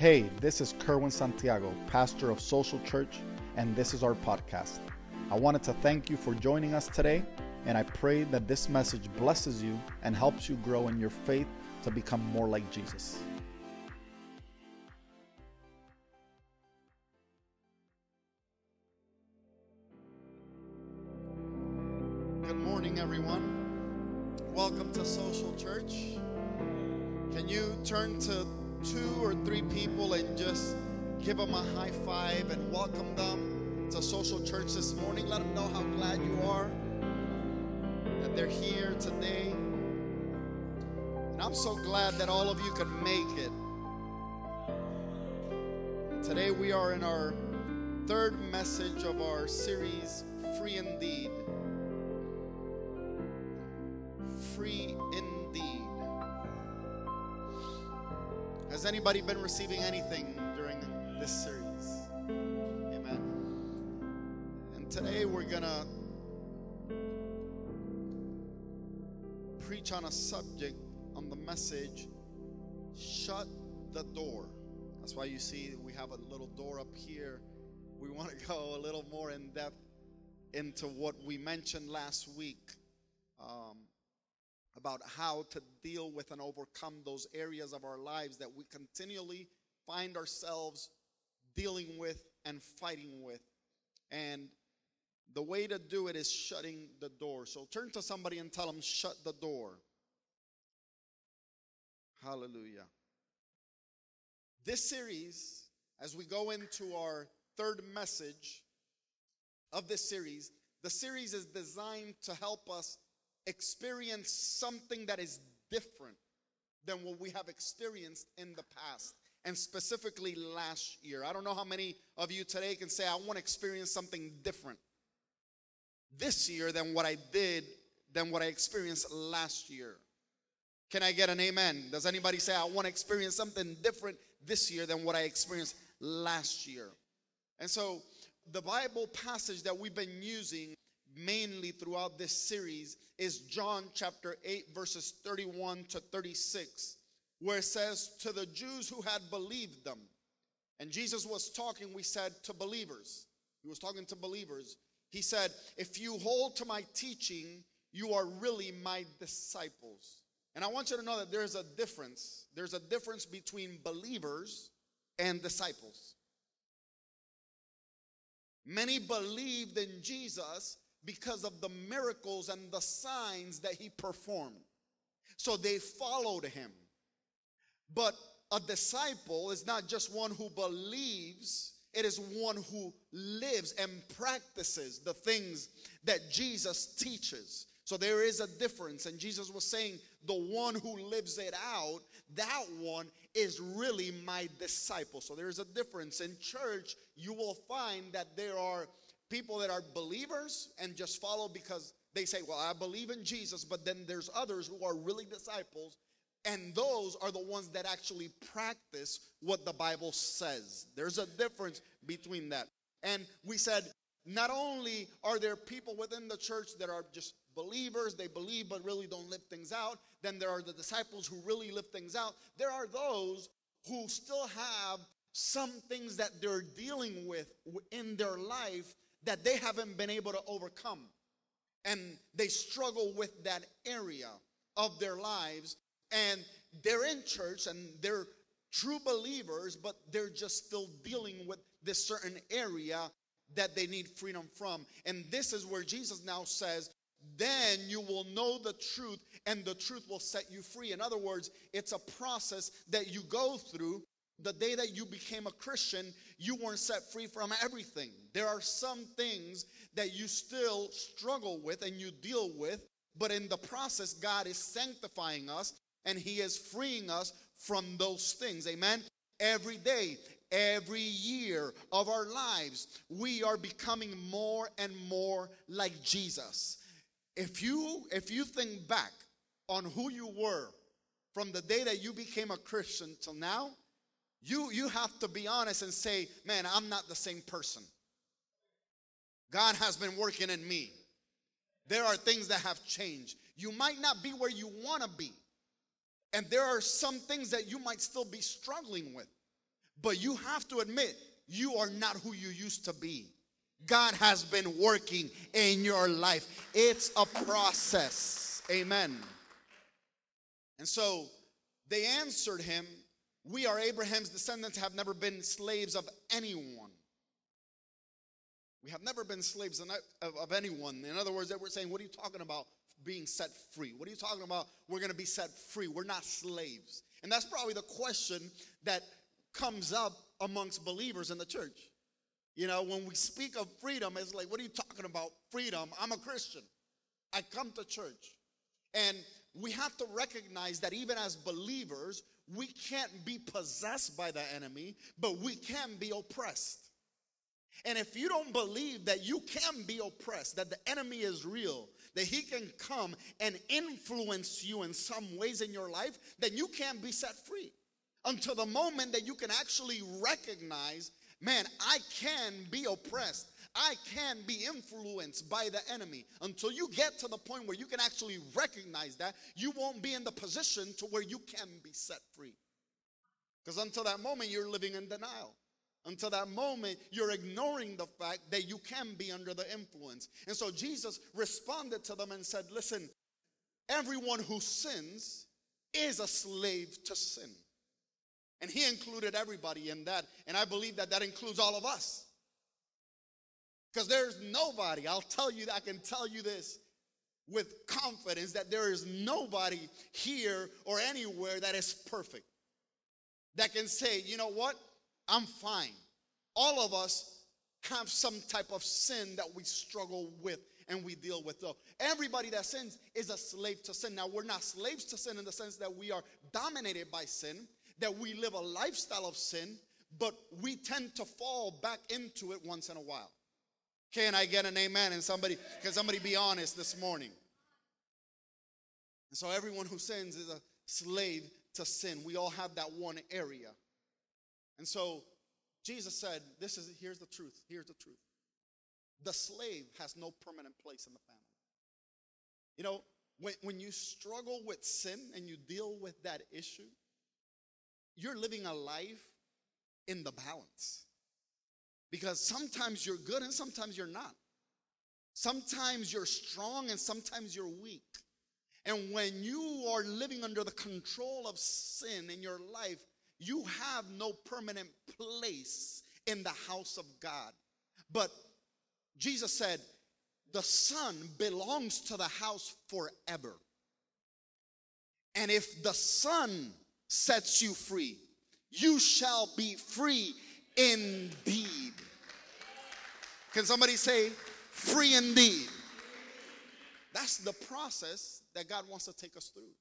Hey, this is Kerwin Santiago, pastor of Social Church, and this is our podcast. I wanted to thank you for joining us today, and I pray that this message blesses you and helps you grow in your faith to become more like Jesus. Anybody been receiving anything during this series? Amen. And today we're going to preach on a subject on the message Shut the Door. That's why you see we have a little door up here. We want to go a little more in depth into what we mentioned last week. Um, about how to deal with and overcome those areas of our lives that we continually find ourselves dealing with and fighting with. And the way to do it is shutting the door. So turn to somebody and tell them, shut the door. Hallelujah. This series, as we go into our third message of this series, the series is designed to help us experience something that is different than what we have experienced in the past and specifically last year. I don't know how many of you today can say, I want to experience something different this year than what I did, than what I experienced last year. Can I get an amen? Does anybody say, I want to experience something different this year than what I experienced last year? And so, the Bible passage that we've been using mainly throughout this series is John chapter 8, verses 31 to 36, where it says, To the Jews who had believed them. And Jesus was talking, we said, to believers. He was talking to believers. He said, If you hold to my teaching, you are really my disciples. And I want you to know that there's a difference. There's a difference between believers and disciples. Many believed in Jesus because of the miracles and the signs that he performed. So they followed him. But a disciple is not just one who believes, it is one who lives and practices the things that Jesus teaches. So there is a difference. And Jesus was saying, the one who lives it out, that one is really my disciple. So there's a difference. In church, you will find that there are people that are believers and just follow because they say, Well, I believe in Jesus, but then there's others who are really disciples, and those are the ones that actually practice what the Bible says. There's a difference between that. And we said, not only are there people within the church that are just believers, they believe but really don't live things out, then there are the disciples who really live things out. There are those who still have some things that they're dealing with in their life that they haven't been able to overcome. And they struggle with that area of their lives. And they're in church and they're true believers, but they're just still dealing with this certain area that they need freedom from. And this is where Jesus now says, then you will know the truth and the truth will set you free. In other words, it's a process that you go through the day that you became a Christian, you weren't set free from everything. There are some things that you still struggle with and you deal with, but in the process, God is sanctifying us and He is freeing us from those things. Amen. Every day, every year of our lives, we are becoming more and more like Jesus. If you if you think back on who you were from the day that you became a Christian till now, you, you have to be honest and say, man, I'm not the same person. God has been working in me. There are things that have changed. You might not be where you want to be. And there are some things that you might still be struggling with. But you have to admit, you are not who you used to be. God has been working in your life. It's a process. Amen. And so they answered him, We are Abraham's descendants, have never been slaves of anyone. We have never been slaves of, anyone. In other words, they were saying, What are you talking about being set free? What are you talking about? We're going to be set free. We're not slaves. And that's probably the question that comes up amongst believers in the church. You know, when we speak of freedom, it's like, what are you talking about? Freedom. I'm a Christian. I come to church. And we have to recognize that even as believers, we can't be possessed by the enemy, but we can be oppressed. And if you don't believe that you can be oppressed, that the enemy is real, that he can come and influence you in some ways in your life, then you can't be set free until the moment that you can actually recognize man, I can be oppressed. I can be influenced by the enemy. Until you get to the point where you can actually recognize that, you won't be in the position to where you can be set free. Because until that moment, you're living in denial. Until that moment, you're ignoring the fact that you can be under the influence. And so Jesus responded to them and said, Listen, everyone who sins is a slave to sin. And he included everybody in that. And I believe that that includes all of us. Because there's nobody, I'll tell you, I can tell you this with confidence that there is nobody here or anywhere that is perfect. That can say, you know what? I'm fine. All of us have some type of sin that we struggle with and we deal with. So everybody that sins is a slave to sin. Now, we're not slaves to sin in the sense that we are dominated by sin, that we live a lifestyle of sin, but we tend to fall back into it once in a while. Can I get an amen? And somebody, can somebody be honest this morning? And so everyone who sins is a slave to sin. We all have that one area. And so Jesus said, This is here's the truth. Here's the truth. The slave has no permanent place in the family. You know, when, when you struggle with sin and you deal with that issue, you're living a life in the balance. Because sometimes you're good and sometimes you're not. Sometimes you're strong and sometimes you're weak. And when you are living under the control of sin in your life, you have no permanent place in the house of God. But Jesus said, the Son belongs to the house forever. And if the Son sets you free. You shall be free indeed. Can somebody say, free indeed? That's the process that God wants to take us through.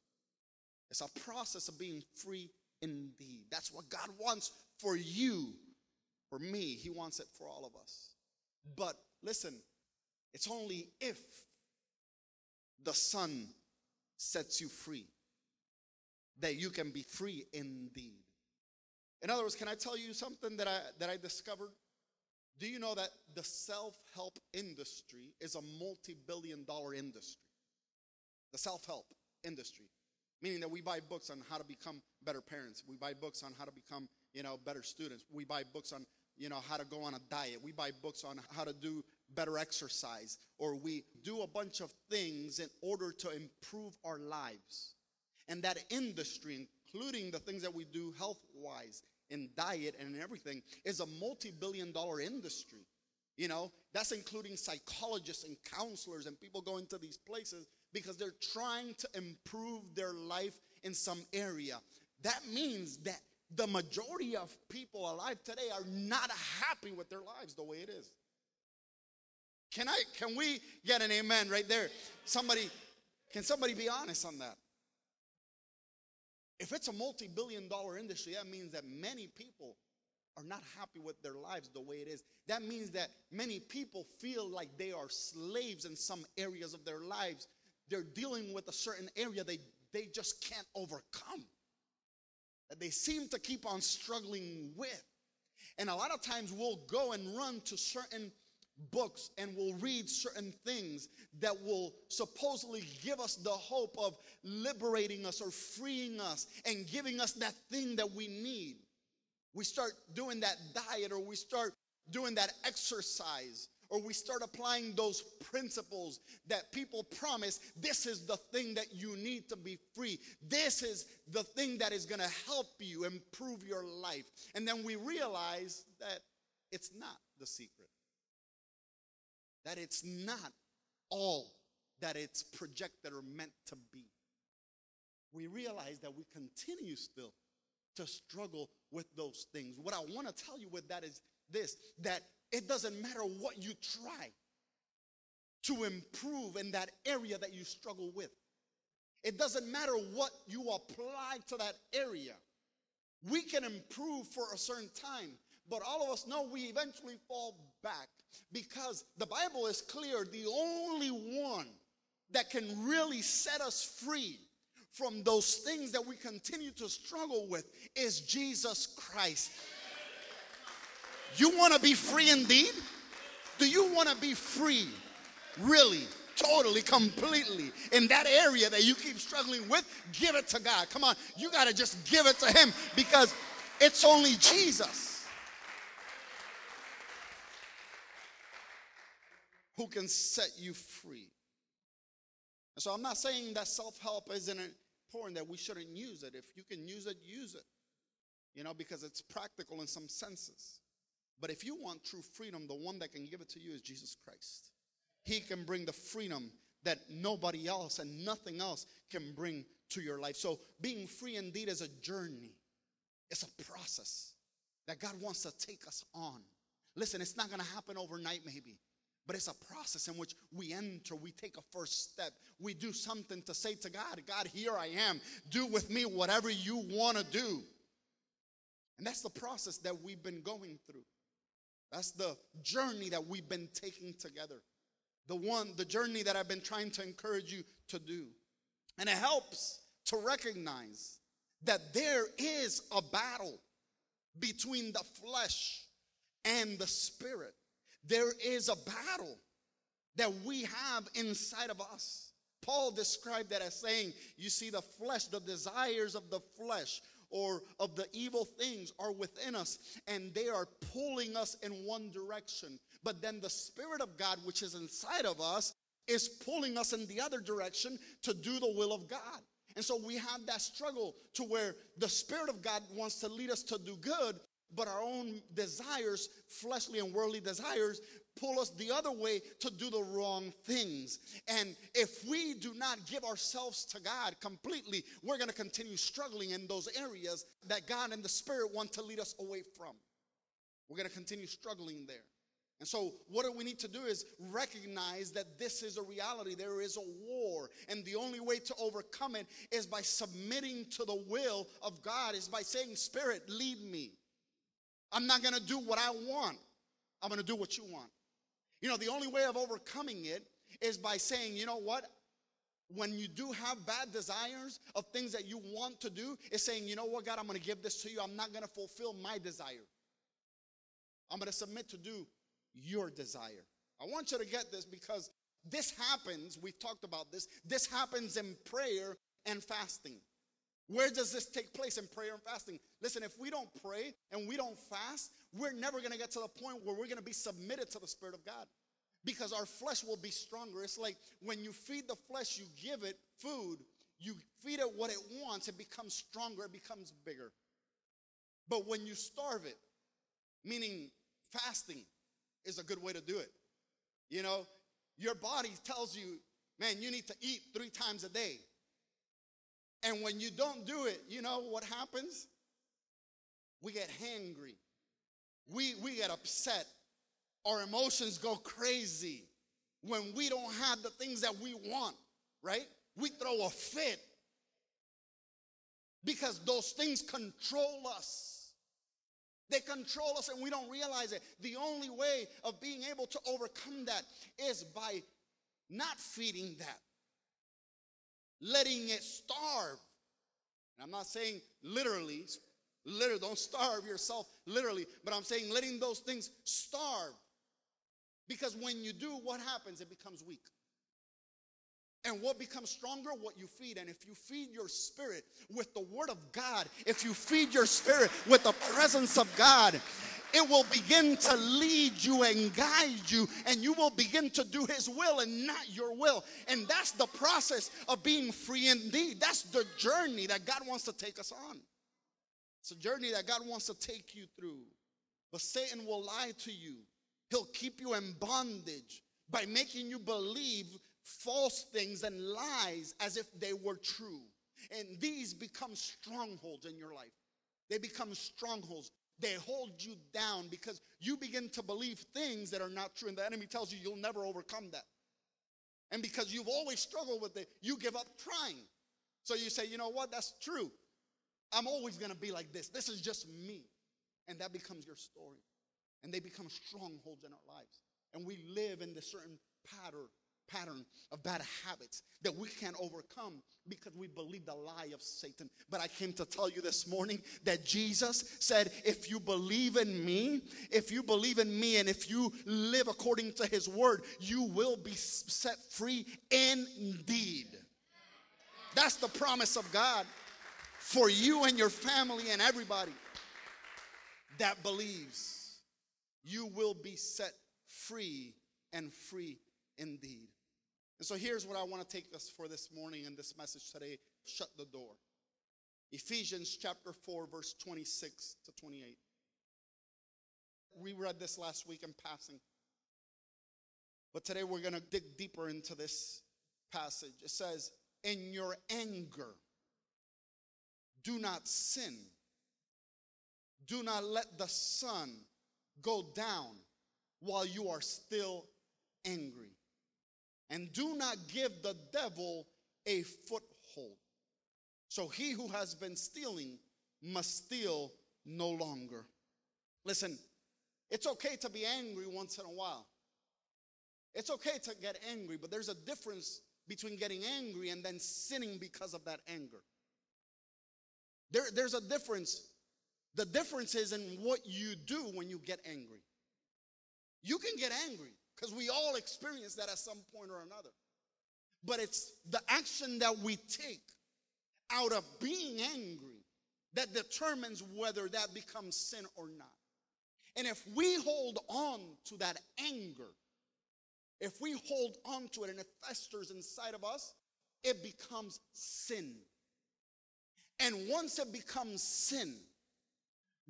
It's a process of being free indeed. That's what God wants for you, for me. He wants it for all of us. But listen, it's only if the Son sets you free that you can be free indeed. In other words, can I tell you something that I that I discovered? Do you know that the self-help industry is a multi-billion dollar industry? The self-help industry. Meaning that we buy books on how to become better parents. We buy books on how to become, you know, better students. We buy books on, you know, how to go on a diet. We buy books on how to do better exercise. Or we do a bunch of things in order to improve our lives. And that industry, including the things that we do health wise in diet and in everything, is a multi billion dollar industry. You know, that's including psychologists and counselors and people going to these places because they're trying to improve their life in some area. That means that the majority of people alive today are not happy with their lives the way it is. Can I can we get an amen right there? Somebody can somebody be honest on that? If it's a multi billion dollar industry, that means that many people are not happy with their lives the way it is. That means that many people feel like they are slaves in some areas of their lives. They're dealing with a certain area they, they just can't overcome, that they seem to keep on struggling with. And a lot of times we'll go and run to certain books and we'll read certain things that will supposedly give us the hope of liberating us or freeing us and giving us that thing that we need. We start doing that diet or we start doing that exercise or we start applying those principles that people promise this is the thing that you need to be free. This is the thing that is going to help you improve your life. And then we realize that it's not the secret, that it's not all that it's projected or meant to be. We realize that we continue still to struggle with those things. What I want to tell you with that is this that it doesn't matter what you try to improve in that area that you struggle with. It doesn't matter what you apply to that area. We can improve for a certain time, but all of us know we eventually fall back because the Bible is clear the only one that can really set us free from those things that we continue to struggle with is Jesus Christ. You want to be free indeed? Do you want to be free? Really? Totally, completely. In that area that you keep struggling with, give it to God. Come on, you got to just give it to Him because it's only Jesus who can set you free. And so I'm not saying that self help isn't important, that we shouldn't use it. If you can use it, use it. You know, because it's practical in some senses. But if you want true freedom, the one that can give it to you is Jesus Christ. He can bring the freedom that nobody else and nothing else can bring to your life. So being free indeed is a journey, it's a process that God wants to take us on. Listen, it's not going to happen overnight, maybe. But it's a process in which we enter, we take a first step, we do something to say to God, God, here I am. Do with me whatever you want to do. And that's the process that we've been going through. That's the journey that we've been taking together. The one, the journey that I've been trying to encourage you to do. And it helps to recognize that there is a battle between the flesh and the spirit. There is a battle that we have inside of us. Paul described that as saying, You see, the flesh, the desires of the flesh or of the evil things are within us, and they are pulling us in one direction. But then the Spirit of God, which is inside of us, is pulling us in the other direction to do the will of God. And so we have that struggle to where the Spirit of God wants to lead us to do good, but our own desires, fleshly and worldly desires, pull us the other way to do the wrong things. And if we do not give ourselves to God completely, we're going to continue struggling in those areas that God and the Spirit want to lead us away from. We're going to continue struggling there. And so, what do we need to do is recognize that this is a reality. There is a war. And the only way to overcome it is by submitting to the will of God, is by saying, Spirit, lead me. I'm not going to do what I want. I'm going to do what you want. You know, the only way of overcoming it is by saying, you know what? When you do have bad desires of things that you want to do, is saying, you know what, God, I'm going to give this to you. I'm not going to fulfill my desire. I'm going to submit to do your desire. I want you to get this because this happens, we've talked about this, this happens in prayer and fasting. Where does this take place in prayer and fasting? Listen, if we don't pray and we don't fast, we're never to get to the point where we're to be submitted to the Spirit of God because our flesh will be stronger. It's like when you feed the flesh, you give it food, you feed it what it wants, it becomes stronger, it becomes bigger. But when you starve it, meaning fasting is a good way to do it. You know, your body tells you, man, you need to eat three times a day. And when you don't do it, you know what happens? We get hangry. We, we get upset. Our emotions go crazy when we don't have the things that we want, right? We throw a fit because those things control us. They control us and we don't realize it. The only way of being able to overcome that is by not feeding that letting it starve. And I'm not saying literally, literally, don't starve yourself literally, but I'm saying letting those things starve. Because when you do, what happens? It becomes weak. And what becomes stronger? What you feed. And if you feed your spirit with the word of God, if you feed your spirit with the presence of God, it will begin to lead you and guide you, and you will begin to do His will and not your will. And that's the process of being free indeed. That's the journey that God wants to take us on. It's a journey that God wants to take you through. But Satan will lie to you, he'll keep you in bondage by making you believe false things and lies as if they were true. And these become strongholds in your life. They become strongholds. They hold you down because you begin to believe things that are not true. And the enemy tells you you'll never overcome that. And because you've always struggled with it, you give up trying. So you say, you know what? That's true. I'm always to be like this. This is just me. And that becomes your story. And they become strongholds in our lives. And we live in this certain pattern pattern of bad habits that we can't overcome because we believe the lie of Satan. But I came to tell you this morning that Jesus said, if you believe in me, if you believe in me, and if you live according to his word, you will be set free indeed. That's the promise of God for you and your family and everybody that believes. You will be set free and free indeed. And so here's what I want to take us for this morning and this message today shut the door. Ephesians chapter 4, verse 26 to 28. We read this last week in passing. But today we're going to dig deeper into this passage. It says, In your anger, do not sin. Do not let the sun go down while you are still angry. And do not give the devil a foothold. So he who has been stealing must steal no longer. Listen, it's okay to be angry once in a while. It's okay to get angry, but there's a difference between getting angry and then sinning because of that anger. There, there's a difference. The difference is in what you do when you get angry. You can get angry, because we all experience that at some point or another. But it's the action that we take out of being angry that determines whether that becomes sin or not. And if we hold on to that anger, if we hold on to it and it festers inside of us, it becomes sin. And once it becomes sin,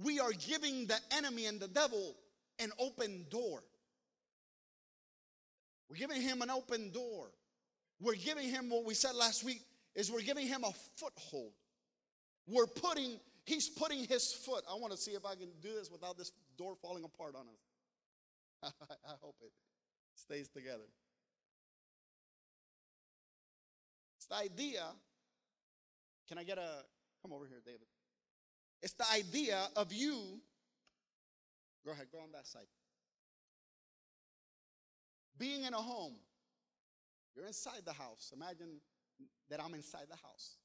we are giving the enemy and the devil an open door. We're giving him an open door. We're giving him what we said last week is we're giving him a foothold. We're putting, he's putting his foot. I want to see if I can do this without this door falling apart on us. I hope it stays together. It's the idea. Can I get a, come over here, David. It's the idea of you. Go ahead, go on that side being in a home. You're inside the house. Imagine that I'm inside the house.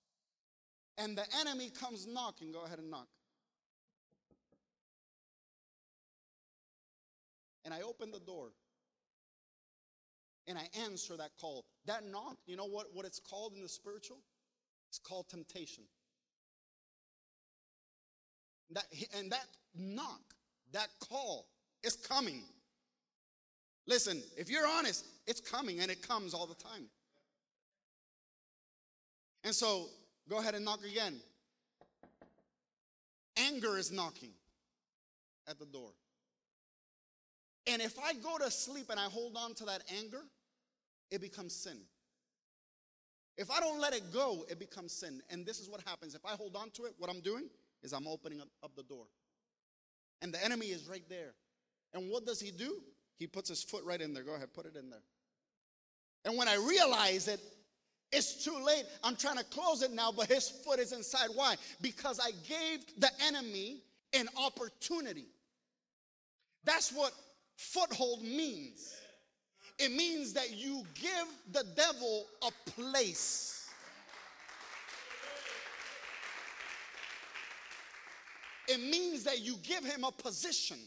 And the enemy comes knocking. Go ahead and knock. And I open the door. And I answer that call. That knock, you know what, what it's called in the spiritual? It's called temptation. That, and that knock, that call is coming. Listen, if you're honest, it's coming and it comes all the time. And so go ahead and knock again. Anger is knocking at the door. And if I go to sleep and I hold on to that anger, it becomes sin. If I don't let it go, it becomes sin. And this is what happens. If I hold on to it, what I'm doing is I'm opening up, up the door. And the enemy is right there. And what does he do? He puts his foot right in there. Go ahead, put it in there. And when I realize it, it's too late. I'm trying to close it now, but his foot is inside. Why? Because I gave the enemy an opportunity. That's what foothold means. It means that you give the devil a place. It means that you give him a position.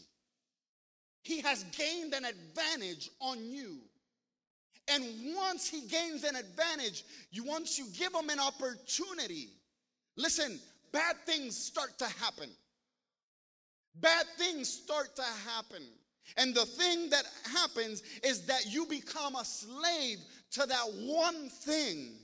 He has gained an advantage on you. And once he gains an advantage, you once you give him an opportunity, listen, bad things start to happen. Bad things start to happen. And the thing that happens is that you become a slave to that one thing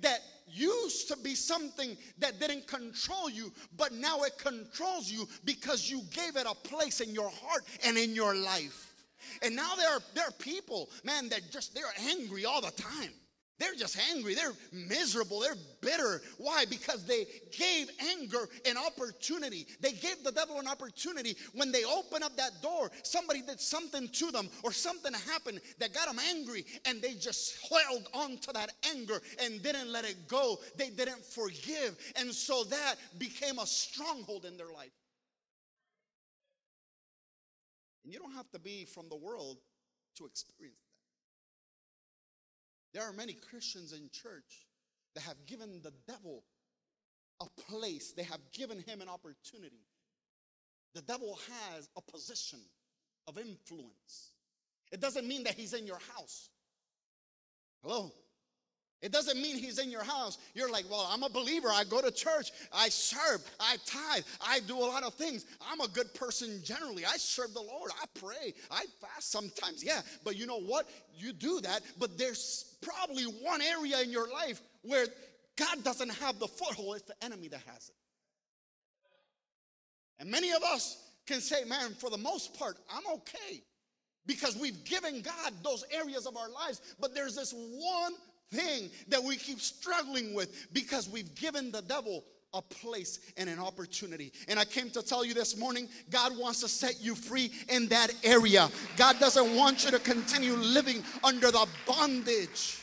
that used to be something that didn't control you, but now it controls you because you gave it a place in your heart and in your life. And now there are, there are people, man, that just they're angry all the time. They're just angry. They're miserable. They're bitter. Why? Because they gave anger an opportunity. They gave the devil an opportunity when they opened up that door. Somebody did something to them or something happened that got them angry and they just held on to that anger and didn't let it go. They didn't forgive. And so that became a stronghold in their life. And you don't have to be from the world to experience there are many Christians in church that have given the devil a place, they have given him an opportunity. The devil has a position of influence. It doesn't mean that he's in your house. Hello? It doesn't mean he's in your house. You're like, well, I'm a believer. I go to church. I serve. I tithe. I do a lot of things. I'm a good person generally. I serve the Lord. I pray. I fast sometimes. Yeah. But you know what? You do that. But there's probably one area in your life where God doesn't have the foothold. It's the enemy that has it. And many of us can say, man, for the most part, I'm okay because we've given God those areas of our lives. But there's this one thing that we keep struggling with because we've given the devil a place and an opportunity. And I came to tell you this morning God wants to set you free in that area. God doesn't want you to continue living under the bondage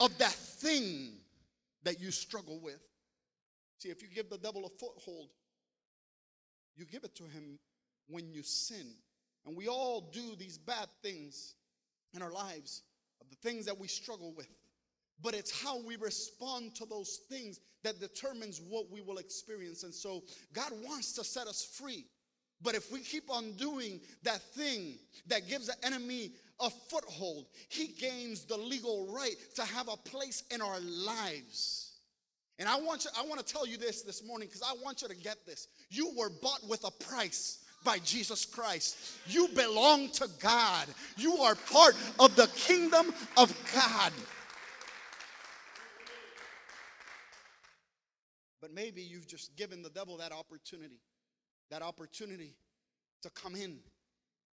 of that thing that you struggle with. See, if you give the devil a foothold, you give it to him when you sin. And we all do these bad things in our lives of the things that we struggle with. But it's how we respond to those things that determines what we will experience. And so God wants to set us free. But if we keep on doing that thing that gives the enemy a foothold, he gains the legal right to have a place in our lives. And I want you, I want to tell you this this morning because I want you to get this. You were bought with a price by Jesus Christ. You belong to God. You are part of the kingdom of God. But maybe you've just given the devil that opportunity, that opportunity to come in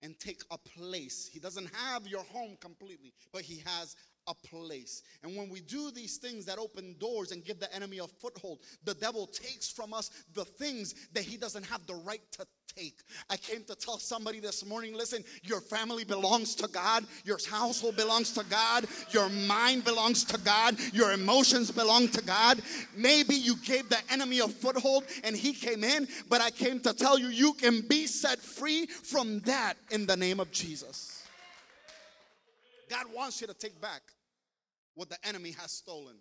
and take a place. He doesn't have your home completely, but he has a place. And when we do these things that open doors and give the enemy a foothold, the devil takes from us the things that he doesn't have the right to take. I came to tell somebody this morning listen, your family belongs to God, your household belongs to God, your mind belongs to God, your emotions belong to God. Maybe you gave the enemy a foothold and he came in, but I came to tell you, you can be set free from that in the name of Jesus. God wants you to take back what the enemy has stolen.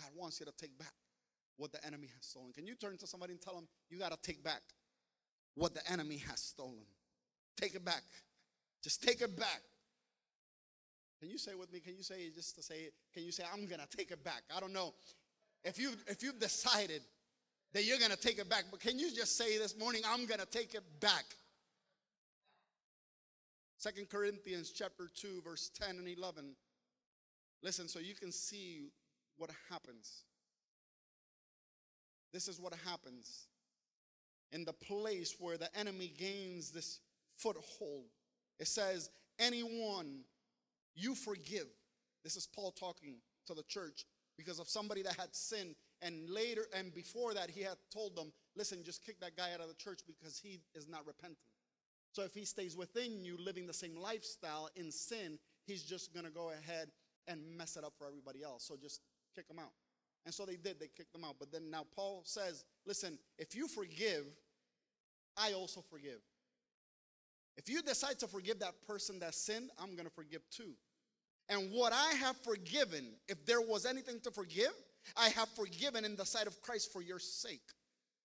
God wants you to take back what the enemy has stolen. Can you turn to somebody and tell them, you got to take back what the enemy has stolen? Take it back. Just take it back. Can you say with me? Can you say just to say? Can you say I'm gonna take it back? I don't know if you if you've decided that you're gonna take it back, but can you just say this morning I'm gonna take it back? Second Corinthians chapter 2, verse 10 and 11. Listen, so you can see what happens. This is what happens in the place where the enemy gains this foothold. It says, Anyone you forgive. This is Paul talking to the church because of somebody that had sinned. And later and before that, he had told them, Listen, just kick that guy out of the church because he is not repentant. So if he stays within you living the same lifestyle in sin, he's just going to go ahead and mess it up for everybody else. So just kick him out. And so they did, they kicked them out. But then now Paul says, listen, if you forgive, I also forgive. If you decide to forgive that person that sinned, I'm going to forgive too. And what I have forgiven, if there was anything to forgive, I have forgiven in the sight of Christ for your sake.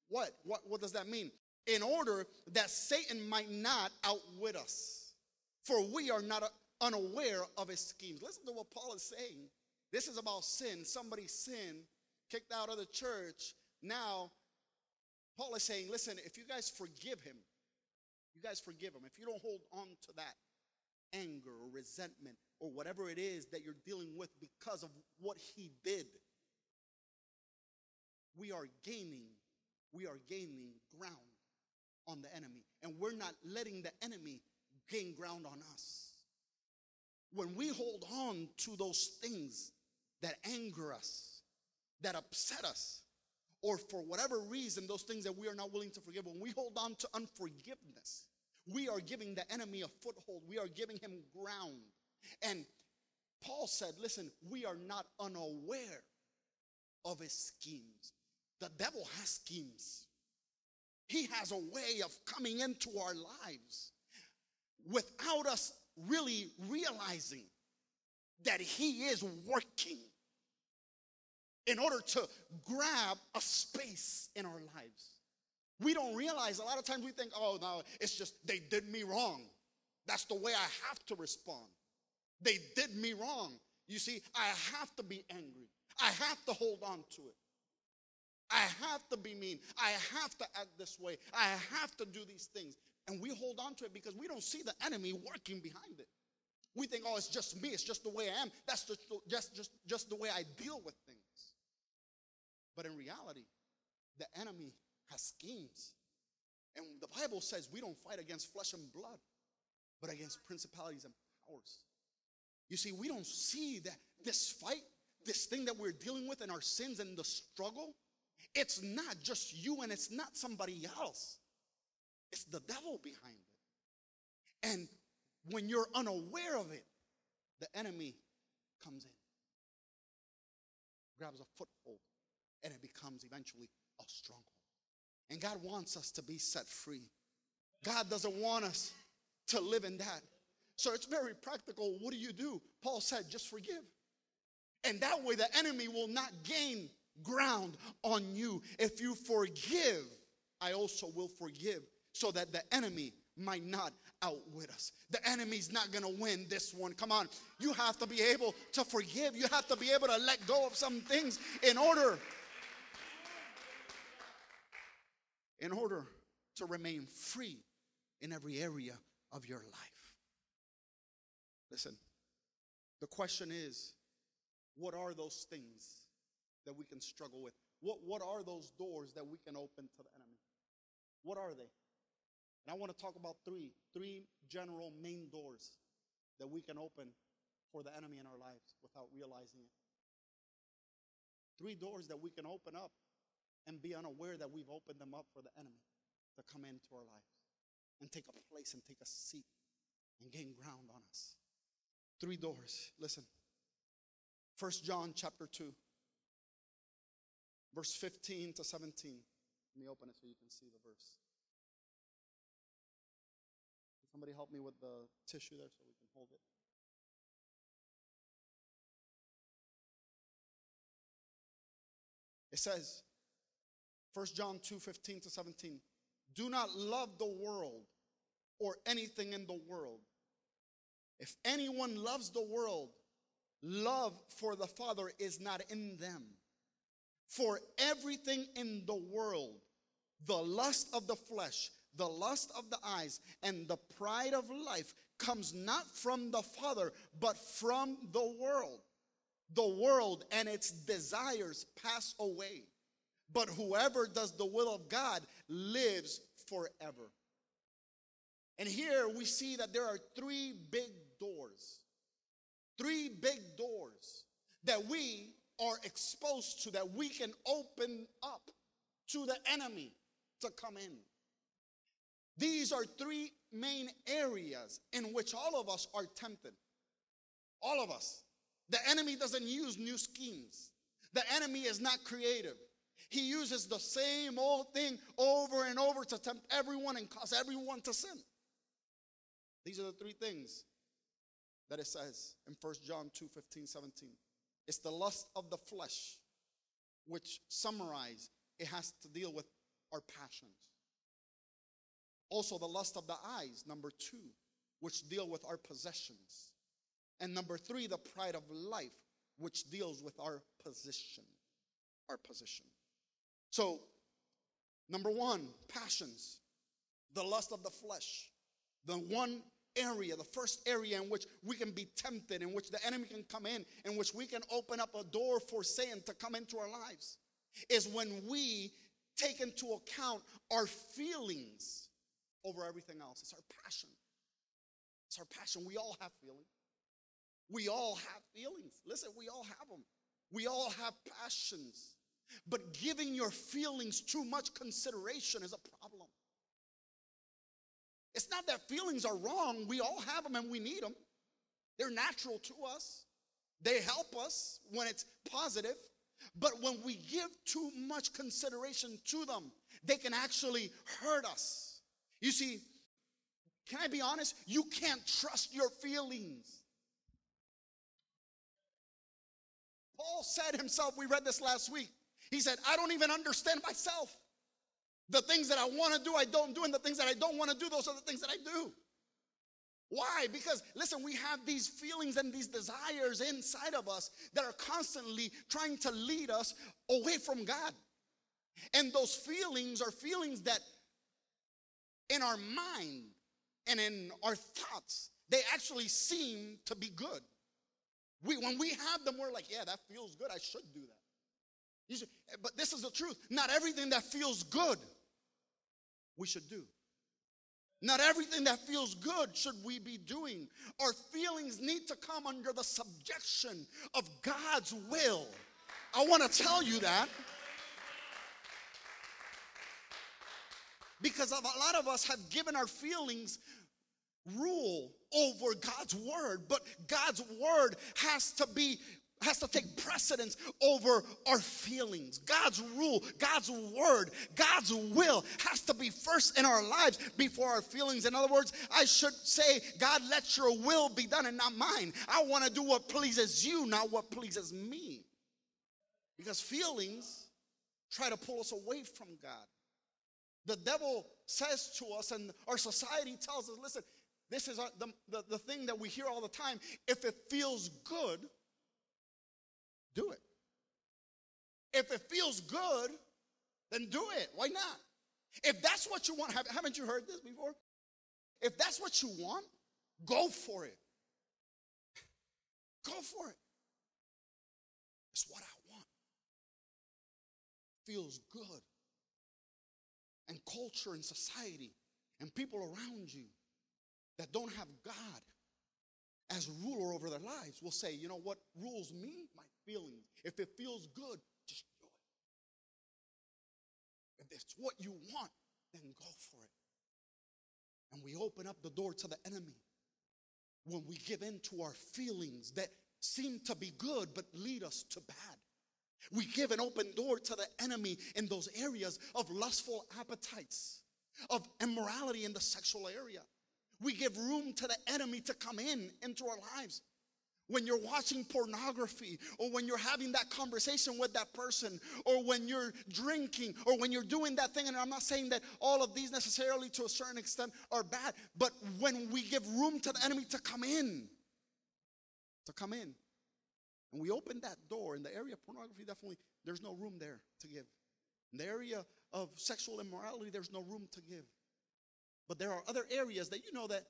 What? What, what does that mean? In order that Satan might not outwit us. For we are not uh, unaware of his schemes. Listen to what Paul is saying. This is about sin. Somebody sinned, kicked out of the church. Now, Paul is saying, listen, if you guys forgive him, you guys forgive him. If you don't hold on to that anger or resentment or whatever it is that you're dealing with because of what he did, we are gaining, we are gaining ground on the enemy. And we're not letting the enemy gain ground on us. When we hold on to those things that anger us, that upset us, or for whatever reason, those things that we are not willing to forgive, when we hold on to unforgiveness, we are giving the enemy a foothold. We are giving him ground. And Paul said, listen, we are not unaware of his schemes. The devil has schemes. He has a way of coming into our lives without us really realizing that he is working in order to grab a space in our lives. We don't realize a lot of times we think, oh, no, it's just they did me wrong. That's the way I have to respond. They did me wrong. You see, I have to be angry. I have to hold on to it. I have to be mean. I have to act this way. I have to do these things. And we hold on to it because we don't see the enemy working behind it. We think, oh, it's just me. It's just the way I am. That's just, just, just, just the way I deal with things. But in reality, the enemy has schemes. And the Bible says we don't fight against flesh and blood, but against principalities and powers. You see, we don't see that this fight, this thing that we're dealing with and our sins and the struggle, it's not just you and it's not somebody else. It's the devil behind it. And when you're unaware of it, the enemy comes in, grabs a foothold, and it becomes eventually a stronghold. And God wants us to be set free. God doesn't want us to live in that. So it's very practical. What do you do? Paul said, just forgive. And that way the enemy will not gain ground on you. If you forgive, I also will forgive so that the enemy might not outwit us. The enemy's not to win this one. Come on. You have to be able to forgive. You have to be able to let go of some things in order in order to remain free in every area of your life. Listen, the question is what are those things that we can struggle with? What, what are those doors that we can open to the enemy? What are they? And I want to talk about three, three general main doors that we can open for the enemy in our lives without realizing it. Three doors that we can open up and be unaware that we've opened them up for the enemy to come into our lives and take a place and take a seat and gain ground on us. Three doors. Listen. First John chapter 2, verse 15 to 17. Let me open it so you can see the verse. Can Somebody help me with the tissue there so we can hold it. It says, 1 John 2 15 to 17. Do not love the world or anything in the world. If anyone loves the world, love for the Father is not in them. For everything in the world, the lust of the flesh, the lust of the eyes, and the pride of life comes not from the Father, but from the world. The world and its desires pass away but whoever does the will of God lives forever. And here we see that there are three big doors. Three big doors that we are exposed to, that we can open up to the enemy to come in. These are three main areas in which all of us are tempted. All of us. The enemy doesn't use new schemes. The enemy is not creative. He uses the same old thing over and over to tempt everyone and cause everyone to sin. These are the three things that it says in 1 John 2 15, 17. It's the lust of the flesh, which summarize, it has to deal with our passions. Also, the lust of the eyes, number two, which deal with our possessions. And number three, the pride of life, which deals with our position. Our position. So, number one, passions, the lust of the flesh. The one area, the first area in which we can be tempted, in which the enemy can come in, in which we can open up a door for Satan to come into our lives, is when we take into account our feelings over everything else. It's our passion. It's our passion. We all have feelings. We all have feelings. Listen, we all have them. We all have passions. But giving your feelings too much consideration is a. It's not that feelings are wrong. We all have them and we need them. They're natural to us. They help us when it's positive. But when we give too much consideration to them, they can actually hurt us. You see, can I be honest? You can't trust your feelings. Paul said himself, we read this last week. He said, I don't even understand myself. The things that I want to do, I don't do, and the things that I don't want to do, those are the things that I do. Why? Because, listen, we have these feelings and these desires inside of us that are constantly trying to lead us away from God. And those feelings are feelings that in our mind and in our thoughts, they actually seem to be good. We, when we have them, we're like, yeah, that feels good. I should do that. Should, but this is the truth. Not everything that feels good we should do. Not everything that feels good should we be doing. Our feelings need to come under the subjection of God's will. I want to tell you that. Because a lot of us have given our feelings rule over God's word, but God's word has to be has to take precedence over our feelings. God's rule, God's word, God's will has to be first in our lives before our feelings. In other words, I should say, God, let your will be done and not mine. I want to do what pleases you, not what pleases me. Because feelings try to pull us away from God. The devil says to us, and our society tells us, listen, this is the, the, the thing that we hear all the time. If it feels good, do it. If it feels good, then do it. Why not? If that's what you want, haven't you heard this before? If that's what you want, go for it. Go for it. It's what I want. Feels good. And culture and society and people around you that don't have God as ruler over their lives will say, you know what rules me? Feelings. If it feels good, just do it. If it's what you want, then go for it. And we open up the door to the enemy when we give in to our feelings that seem to be good but lead us to bad. We give an open door to the enemy in those areas of lustful appetites, of immorality in the sexual area. We give room to the enemy to come in into our lives when you're watching pornography or when you're having that conversation with that person or when you're drinking or when you're doing that thing. And i'm not saying that all of these necessarily to a certain extent are bad but when we give room to the enemy to come in to come in and we open that door in the area of pornography definitely there's no room there to give. In the area of sexual immorality there's no room to give. But there are other areas that you know that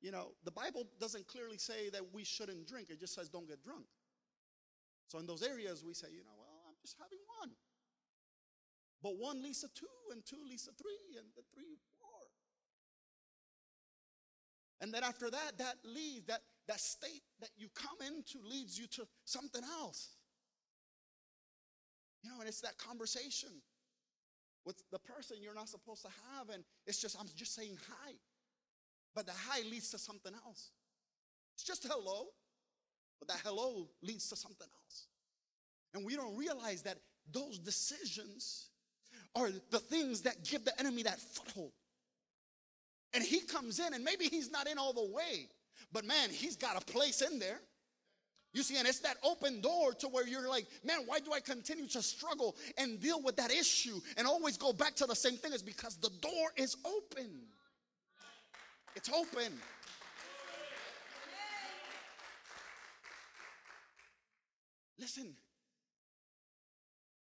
you know, the Bible doesn't clearly say that we shouldn't drink, it just says don't get drunk. So in those areas, we say, you know, well, I'm just having one. But one leads to two, and two leads to three, and the three, four. And then after that, that leads, that, that state that you come into leads you to something else. You know, and it's that conversation with the person you're not supposed to have, and it's just, I'm just saying hi. But the hi leads to something else. It's just hello, but that hello leads to something else. And we don't realize that those decisions are the things that give the enemy that foothold. And he comes in, and maybe he's not in all the way, but man, he's got a place in there. You see, and it's that open door to where you're like, man, why do I continue to struggle and deal with that issue and always go back to the same thing? Is because the door is open. It's open. Listen,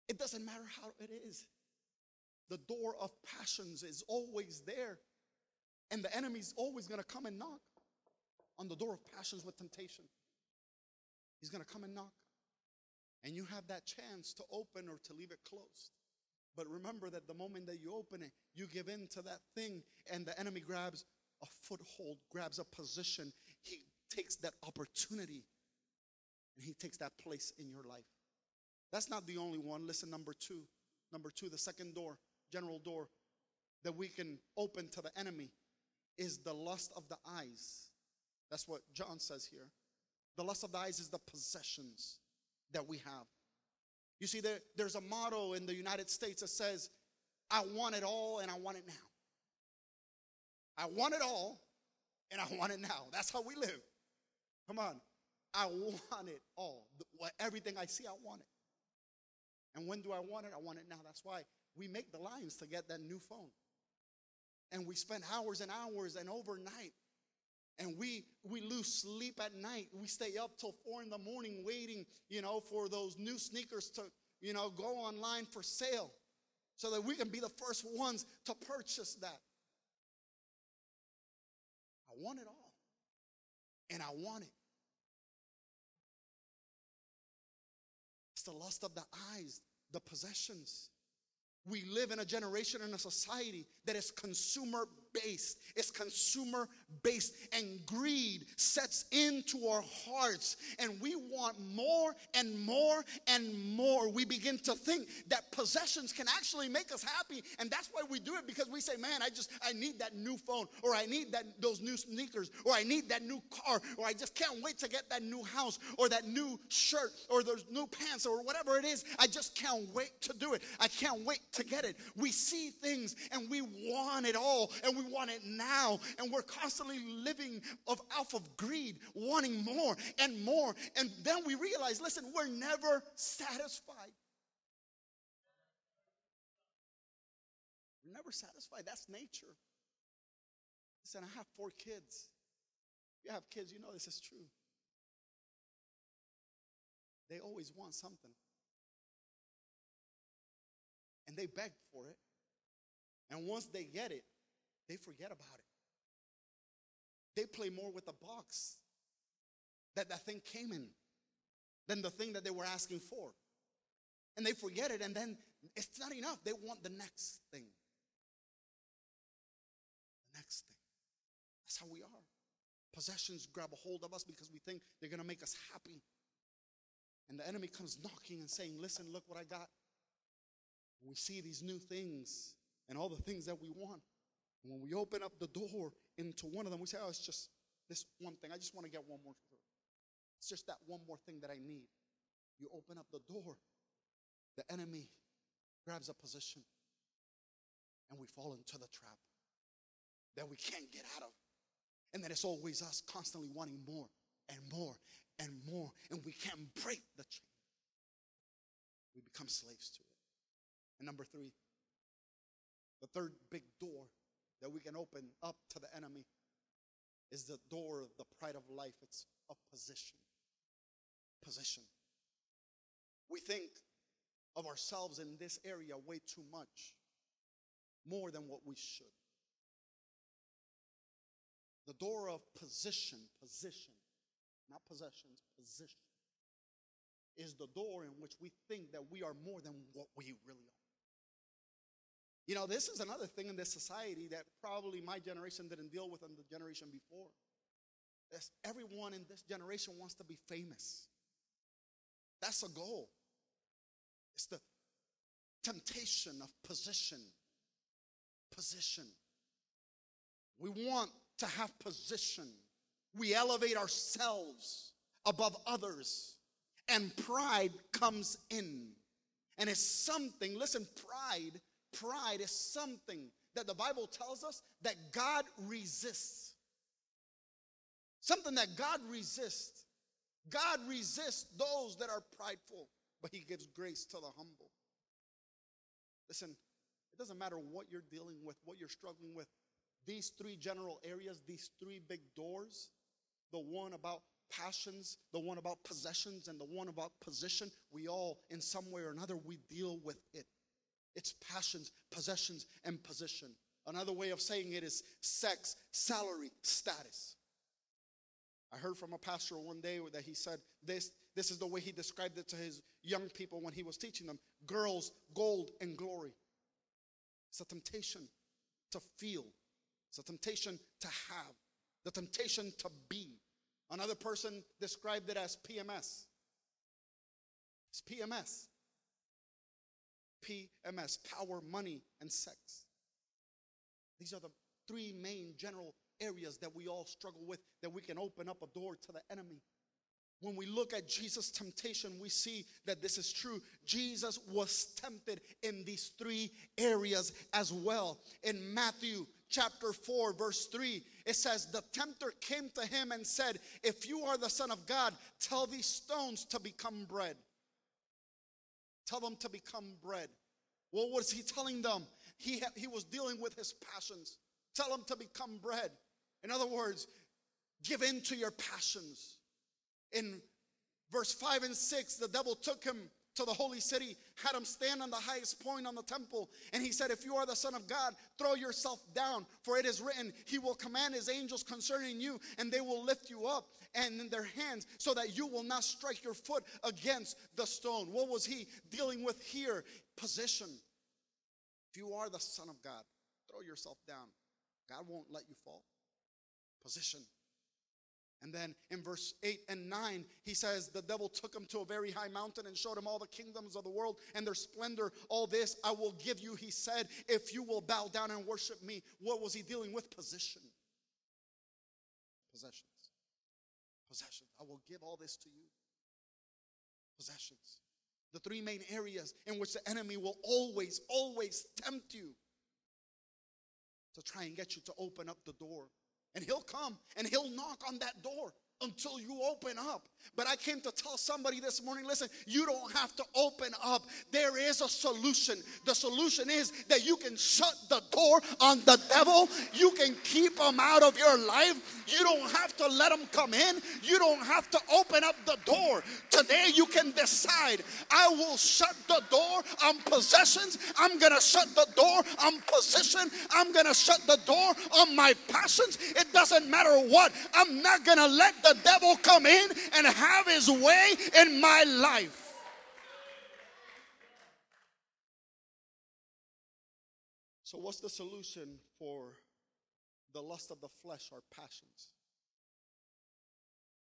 it doesn't matter how it is. The door of passions is always there. And the enemy's always going to come and knock on the door of passions with temptation. He's going to come and knock. And you have that chance to open or to leave it closed. But remember that the moment that you open it, you give in to that thing, and the enemy grabs a foothold, grabs a position. He takes that opportunity and he takes that place in your life. That's not the only one. Listen, number two. Number two, the second door, general door that we can open to the enemy is the lust of the eyes. That's what John says here. The lust of the eyes is the possessions that we have. You see, there, there's a motto in the United States that says, I want it all and I want it now. I want it all and I want it now. That's how we live. Come on. I want it all. Everything I see, I want it. And when do I want it? I want it now. That's why we make the lines to get that new phone. And we spend hours and hours and overnight. And we we lose sleep at night. We stay up till four in the morning waiting, you know, for those new sneakers to, you know, go online for sale so that we can be the first ones to purchase that. I want it all. And I want it. It's the lust of the eyes, the possessions. We live in a generation and a society that is consumer based. It's consumer based, and greed sets into our hearts, and we want more and more and more. We begin to think that possessions can actually make us happy, and that's why we do it because we say, "Man, I just I need that new phone, or I need that those new sneakers, or I need that new car, or I just can't wait to get that new house, or that new shirt, or those new pants, or whatever it is. I just can't wait to do it. I can't wait to get it." We see things and we want it all, and we want it now, and we're constantly living of off of greed, wanting more and more. And then we realize, listen, we're never satisfied. We're never satisfied. That's nature. Listen, I have four kids. You have kids, you know this is true. They always want something. And they beg for it. And once they get it, they forget about it. They play more with the box that that thing came in than the thing that they were asking for. And they forget it, and then it's not enough. They want the next thing. The next thing. That's how we are. Possessions grab a hold of us because we think they're going to make us happy. And the enemy comes knocking and saying, Listen, look what I got. We see these new things and all the things that we want. When we open up the door into one of them, we say, oh, it's just this one thing. I just want to get one more through. It's just that one more thing that I need. You open up the door, the enemy grabs a position, and we fall into the trap that we can't get out of. And then it's always us constantly wanting more and more and more, and we can't break the chain. We become slaves to it. And number three, the third big door that we can open up to the enemy is the door of the pride of life. It's a position. Position. We think of ourselves in this area way too much, more than what we should. The door of position, position, not possessions, position, is the door in which we think that we are more than what we really are. You know, this is another thing in this society that probably my generation didn't deal with in the generation before. Is everyone in this generation wants to be famous. That's a goal. It's the temptation of position. Position. We want to have position. We elevate ourselves above others, and pride comes in. And it's something, listen, pride Pride is something that the Bible tells us that God resists. Something that God resists. God resists those that are prideful, but He gives grace to the humble. Listen, it doesn't matter what you're dealing with, what you're struggling with. These three general areas, these three big doors, the one about passions, the one about possessions, and the one about position, we all, in some way or another, we deal with it. It's passions, possessions, and position. Another way of saying it is sex, salary, status. I heard from a pastor one day that he said this this is the way he described it to his young people when he was teaching them girls, gold, and glory. It's a temptation to feel, it's a temptation to have, the temptation to be. Another person described it as PMS. It's PMS. PMS, power, money, and sex. These are the three main general areas that we all struggle with that we can open up a door to the enemy. When we look at Jesus' temptation, we see that this is true. Jesus was tempted in these three areas as well. In Matthew chapter 4, verse 3, it says, The tempter came to him and said, If you are the Son of God, tell these stones to become bread. Tell them to become bread. What was he telling them? He, ha- he was dealing with his passions. Tell them to become bread. In other words, give in to your passions. In verse 5 and 6, the devil took him to the holy city, had him stand on the highest point on the temple, and he said, If you are the Son of God, throw yourself down, for it is written, He will command His angels concerning you, and they will lift you up and in their hands, so that you will not strike your foot against the stone. What was he dealing with here? Position. If you are the Son of God, throw yourself down. God won't let you fall. Position. And then in verse 8 and 9, he says, The devil took him to a very high mountain and showed him all the kingdoms of the world and their splendor. All this I will give you, he said, if you will bow down and worship me. What was he dealing with? Position. Possessions. Possessions. I will give all this to you. Possessions. The three main areas in which the enemy will always, always tempt you to try and get you to open up the door and he'll come and he'll knock on that door until you open up. But I came to tell somebody this morning listen, you don't have to open up. There is a solution. The solution is that you can shut the door on the devil, you can keep him out of your life. You don't have to let him come in, you don't have to open up the door. Today, you can decide I will shut the door on possessions, I'm gonna shut the door on position, I'm gonna shut the door on my passions. It doesn't matter what, I'm not gonna let the devil come in and have his way in my life. So, what's the solution for the lust of the flesh or passions?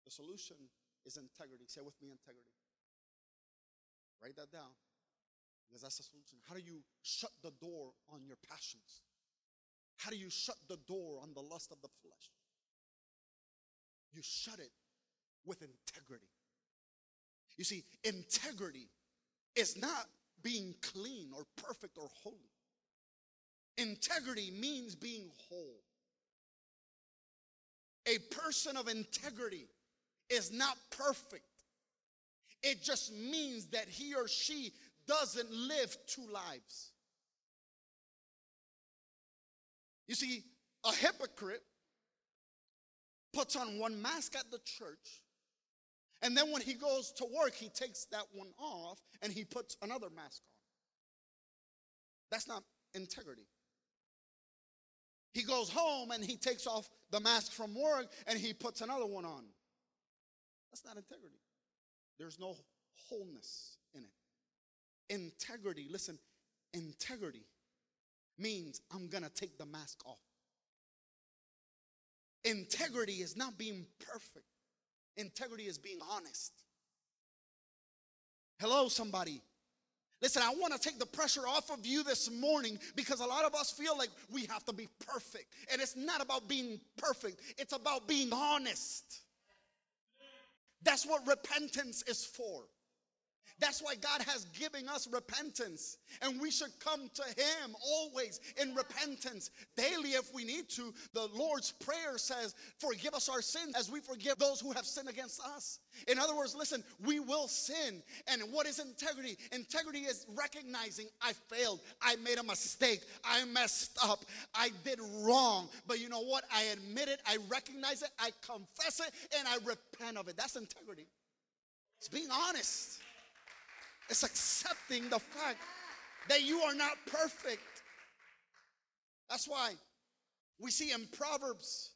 The solution is integrity. Say with me integrity. Write that down because that's the solution. How do you shut the door on your passions? How do you shut the door on the lust of the flesh? You shut it with integrity. You see, integrity is not being clean or perfect or holy. Integrity means being whole. A person of integrity is not perfect. It just means that he or she doesn't live two lives. You see, a hypocrite puts on one mask at the church, and then when he goes to work, he takes that one off and he puts another mask on. That's not integrity. He goes home and he takes off the mask from work and he puts another one on. That's not integrity. There's no wholeness in it. Integrity, listen, integrity means I'm going to take the mask off. Integrity is not being perfect, integrity is being honest. Hello, somebody. Listen, I want to take the pressure off of you this morning because a lot of us feel like we have to be perfect. And it's not about being perfect, it's about being honest. That's what repentance is for. That's why God has given us repentance. And we should come to Him always in repentance, daily if we need to. The Lord's Prayer says, Forgive us our sins as we forgive those who have sinned against us. In other words, listen, we will sin. And what is integrity? Integrity is recognizing I failed, I made a mistake, I messed up, I did wrong. But you know what? I admit it, I recognize it, I confess it, and I repent of it. That's integrity. It's being honest. It's accepting the fact that you are not perfect. That's why we see in Proverbs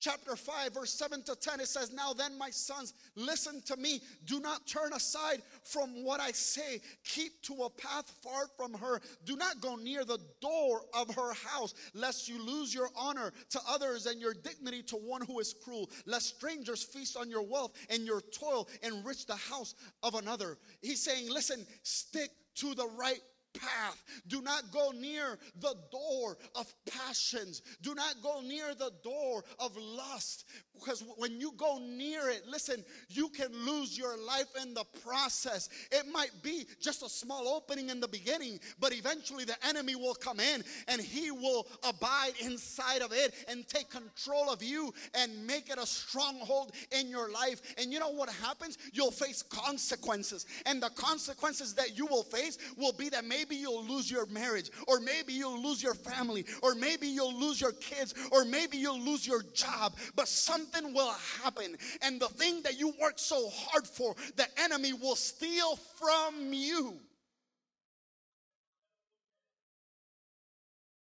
chapter 5, verse 7 to 10, it says, Now then, my sons, listen to me. Do not turn aside from what I say. Keep to a path far from her. Do not go near the door of her house, lest you lose your honor to others and your dignity to one who is cruel. Lest strangers feast on your wealth and your toil enrich the house of another. He's saying, Listen, stick to the right path. Do not go near the door of passions. Do not go near the door of lust. Because when you go near it, listen, you can lose your life in the process. It might be just a small opening in the beginning, but eventually the enemy will come in and he will abide inside of it and take control of you and make it a stronghold in your life. And you know what happens? You'll face consequences. And the consequences that you will face will be that maybe you'll lose your marriage, or maybe you'll lose your family, or maybe you'll lose your kids, or maybe you'll lose your job, but something will happen. And the thing that you worked so hard for, the enemy will steal from you.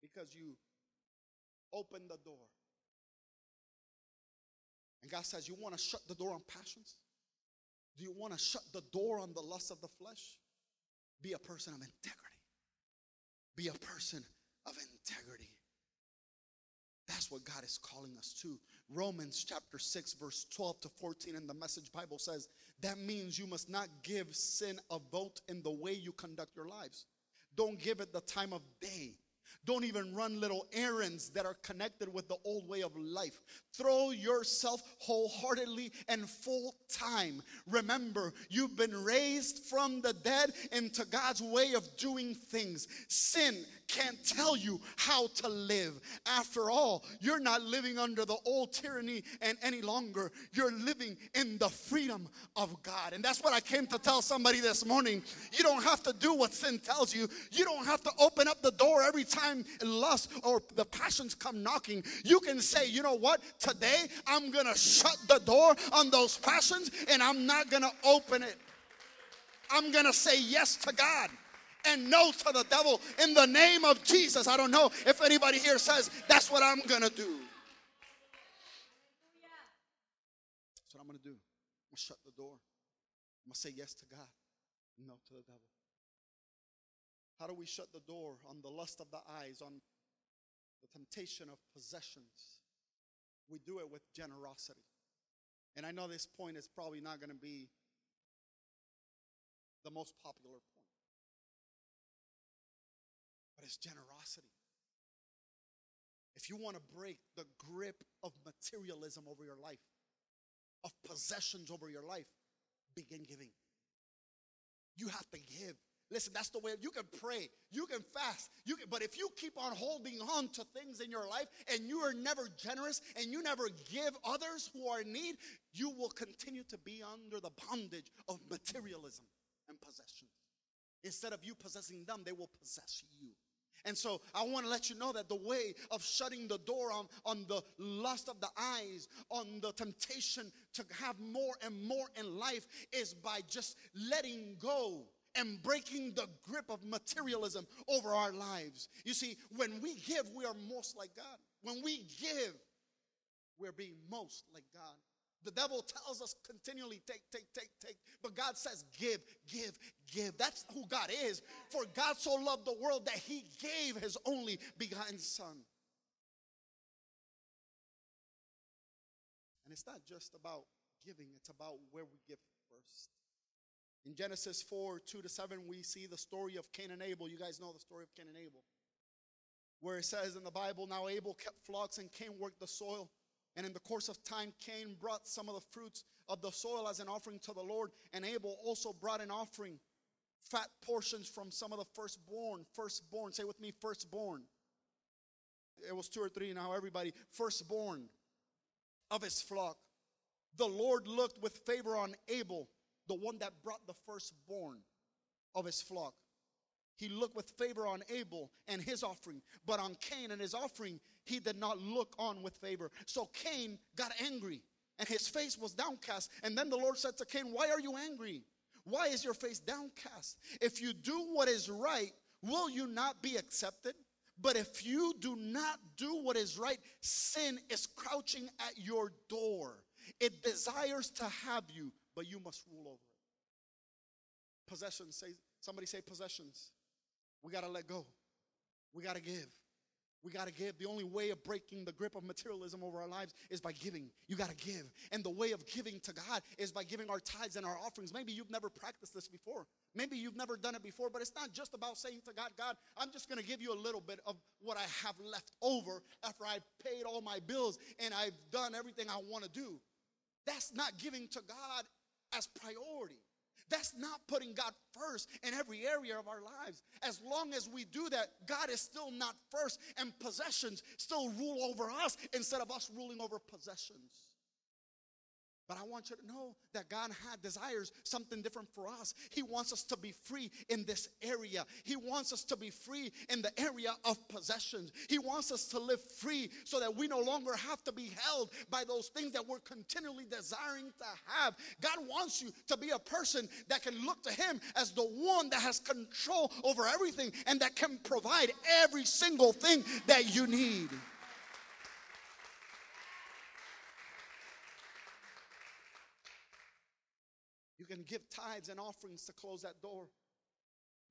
Because you opened the door. And God says, You want to shut the door on passions? Do you want to shut the door on the lust of the flesh? Be a person of integrity be a person of integrity. That's what God is calling us to. Romans chapter 6, verse 12 to 14 in the Message Bible says that means you must not give sin a vote in the way you conduct your lives. Don't give it the time of day. Don't even run little errands that are connected with the old way of life. Throw yourself wholeheartedly and full time. Remember, you've been raised from the dead into God's way of doing things. Sin can't tell you how to live. After all, you're not living under the old tyranny and any longer. You're living in the freedom of God. And that's what I came to tell somebody this morning. You don't have to do what sin tells you. You don't have to open up the door every time lust or the passions come knocking. You can say, "You know what? Today I'm going to shut the door on those passions and I'm not going to open it. I'm going to say yes to God." and no to the devil in the name of Jesus. I don't know if anybody here says that's what I'm going to do. That's what I'm going to do. I'm going to shut the door. I'm going to say yes to God, no to the devil. How do we shut the door on the lust of the eyes, on the temptation of possessions? We do it with generosity. And I know this point is probably not going to be the most popular point but it's generosity. If you want to break the grip of materialism over your life, of possessions over your life, begin giving. You have to give. Listen, that's the way you can pray, you can fast, you can, but if you keep on holding on to things in your life and you are never generous and you never give others who are in need, you will continue to be under the bondage of materialism and possession. Instead of you possessing them, they will possess you. And so I want to let you know that the way of shutting the door on, on the lust of the eyes, on the temptation to have more and more in life is by just letting go and breaking the grip of materialism over our lives. You see, when we give, we are most like God. When we give, we're being most like God. The devil tells us continually, take, take, take, take. But God says, give, give, give. That's who God is. For God so loved the world that he gave his only begotten Son. And it's not just about giving, it's about where we give first. In Genesis 4 2 to 7, we see the story of Cain and Abel. You guys know the story of Cain and Abel. Where it says in the Bible, now Abel kept flocks and Cain worked the soil. And in the course of time, Cain brought some of the fruits of the soil as an offering to the Lord, and Abel also brought an offering, fat portions from some of the firstborn. Firstborn, say with me, firstborn. It was two or three now, everybody. Firstborn of his flock. The Lord looked with favor on Abel, the one that brought the firstborn of his flock. He looked with favor on Abel and his offering, but on Cain and his offering, he did not look on with favor. So Cain got angry and his face was downcast. And then the Lord said to Cain, Why are you angry? Why is your face downcast? If you do what is right, will you not be accepted? But if you do not do what is right, sin is crouching at your door. It desires to have you, but you must rule over it. Possessions, say somebody say possessions. We got to let go. We got to give. We got to give. The only way of breaking the grip of materialism over our lives is by giving. You got to give. And the way of giving to God is by giving our tithes and our offerings. Maybe you've never practiced this before. Maybe you've never done it before, but it's not just about saying to God, God, I'm just going to give you a little bit of what I have left over after I've paid all my bills and I've done everything I want to do. That's not giving to God as priority. That's not putting God first in every area of our lives. As long as we do that, God is still not first, and possessions still rule over us instead of us ruling over possessions. But I want you to know that God had desires something different for us. He wants us to be free in this area. He wants us to be free in the area of possessions. He wants us to live free so that we no longer have to be held by those things that we're continually desiring to have. God wants you to be a person that can look to Him as the one that has control over everything and that can provide every single thing that you need. Can give tithes and offerings to close that door.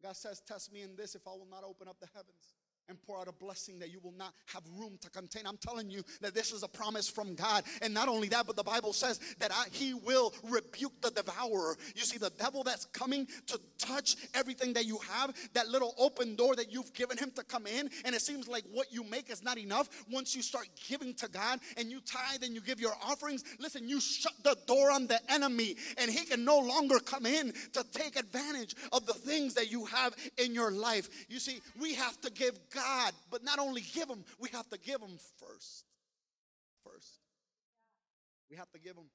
God says, Test me in this if I will not open up the heavens and pour out a blessing that you will not have room to contain. I'm telling you that this is a promise from God. And not only that, but the Bible says that I, He will rebuke the devourer. You see, the devil that's coming to touch everything that you have, that little open door that you've given him to come in, and it seems like what you make is not enough. Once you start giving to God and you tithe and you give your offerings, listen, you shut the door on the enemy, and he can no longer come in to take advantage of the things that you have in your life. You see, we have to give God, but not only give Him, we have to give Him first. First. We have to give Him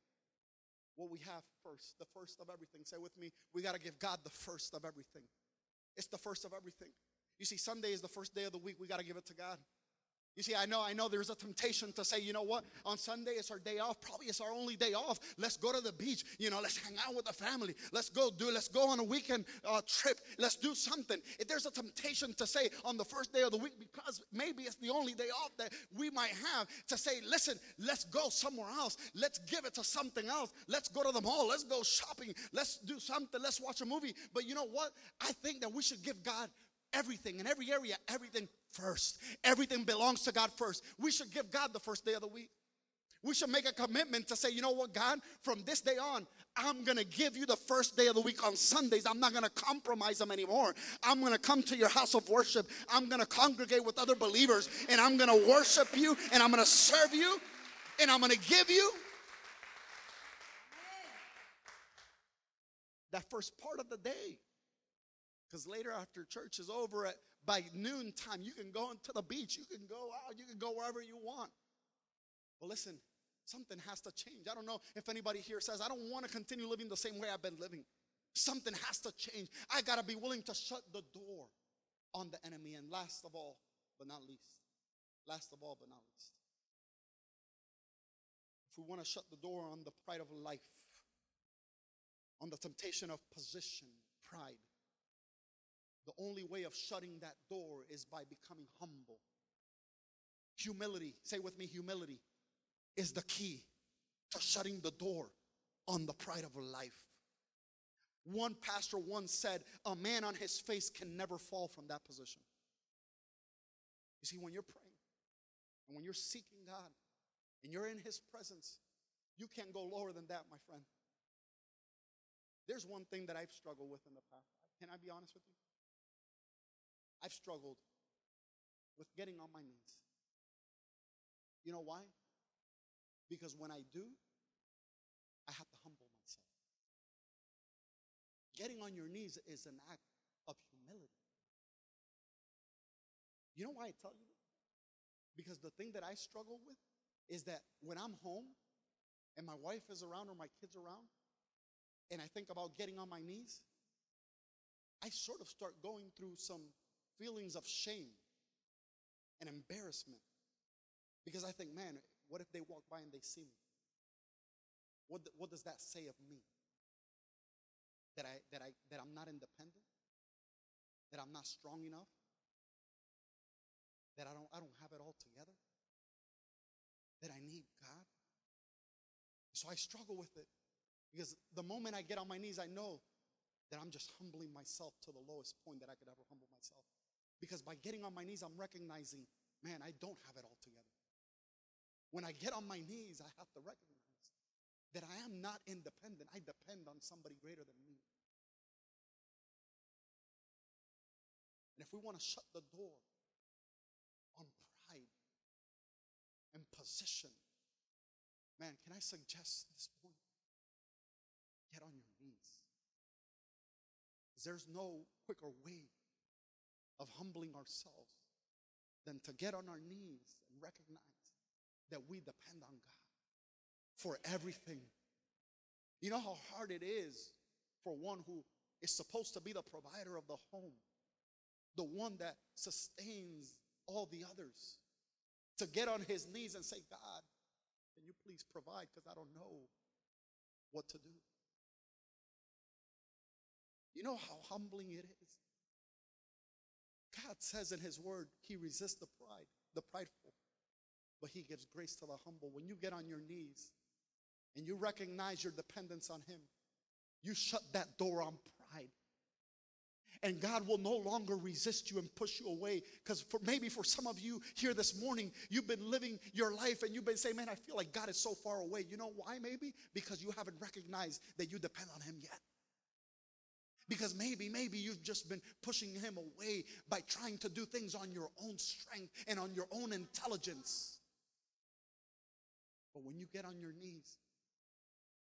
what we have first, the first of everything. Say with me, we got to give God the first of everything. It's the first of everything. You see, Sunday is the first day of the week. We got to give it to God. You see, I know, I know there's a temptation to say, you know what, on Sunday it's our day off. Probably it's our only day off. Let's go to the beach. You know, let's hang out with the family. Let's go do, let's go on a weekend uh, trip. Let's do something. If there's a temptation to say on the first day of the week, because maybe it's the only day off that we might have, to say, listen, let's go somewhere else. Let's give it to something else. Let's go to the mall. Let's go shopping. Let's do something. Let's watch a movie. But you know what? I think that we should give God everything in every area, everything first. Everything belongs to God first. We should give God the first day of the week. We should make a commitment to say, you know what, God, from this day on, I'm to give you the first day of the week on Sundays. I'm not to compromise them anymore. I'm to come to your house of worship. I'm to congregate with other believers and I'm to worship you and I'm to serve you and I'm to give you that first part of the day. Because later, after church is over, at by noon time, you can go into the beach, you can go out, you can go wherever you want. Well, listen, something has to change. I don't know if anybody here says, I don't want to continue living the same way I've been living. Something has to change. I got to be willing to shut the door on the enemy. And last of all, but not least, last of all, but not least, if we want to shut the door on the pride of life, on the temptation of position, pride, the only way of shutting that door is by becoming humble. Humility, say with me, humility is the key to shutting the door on the pride of life. One pastor once said, A man on his face can never fall from that position. You see, when you're praying and when you're seeking God and you're in his presence, you can't go lower than that, my friend. There's one thing that I've struggled with in the past. Can I be honest with you? I've struggled with getting on my knees. You know why? Because when I do, I have to humble myself. Getting on your knees is an act of humility. You know why I tell you? Because the thing that I struggle with is that when I'm home and my wife is around or my kids around, and I think about getting on my knees, I sort of start going through some feelings of shame and embarrassment. Because I think, man, what if they walk by and they see me? What, what does that say of me? That, I, that, I, that I'm not independent? That I'm not strong enough? That I don't, I don't have it all together? That I need God? So I struggle with it. Because the moment I get on my knees, I know that I'm just humbling myself to the lowest point that I could ever humble myself. Because by getting on my knees, I'm recognizing, man, I don't have it all together. When I get on my knees, I have to recognize that I am not independent. I depend on somebody greater than me. And if we want to shut the door on pride and position, man, can I suggest this point? Get on your knees. There's no quicker way of humbling ourselves than to get on our knees and recognize that we depend on God for everything. You know how hard it is for one who is supposed to be the provider of the home, the one that sustains all the others, to get on his knees and say, God, can you please provide? Because I don't know what to do. You know how humbling it is? God says in His Word, He resists the pride, the prideful, but He gives grace to the humble. When you get on your knees and you recognize your dependence on Him, you shut that door on pride. And God will no longer resist you and push you away. Because for maybe for some of you here this morning, you've been living your life and you've been saying, Man, I feel like God is so far away. You know why, maybe? Because you haven't recognized that you depend on Him yet. Because maybe, maybe you've just been pushing him away by trying to do things on your own strength and on your own intelligence. But when you get on your knees,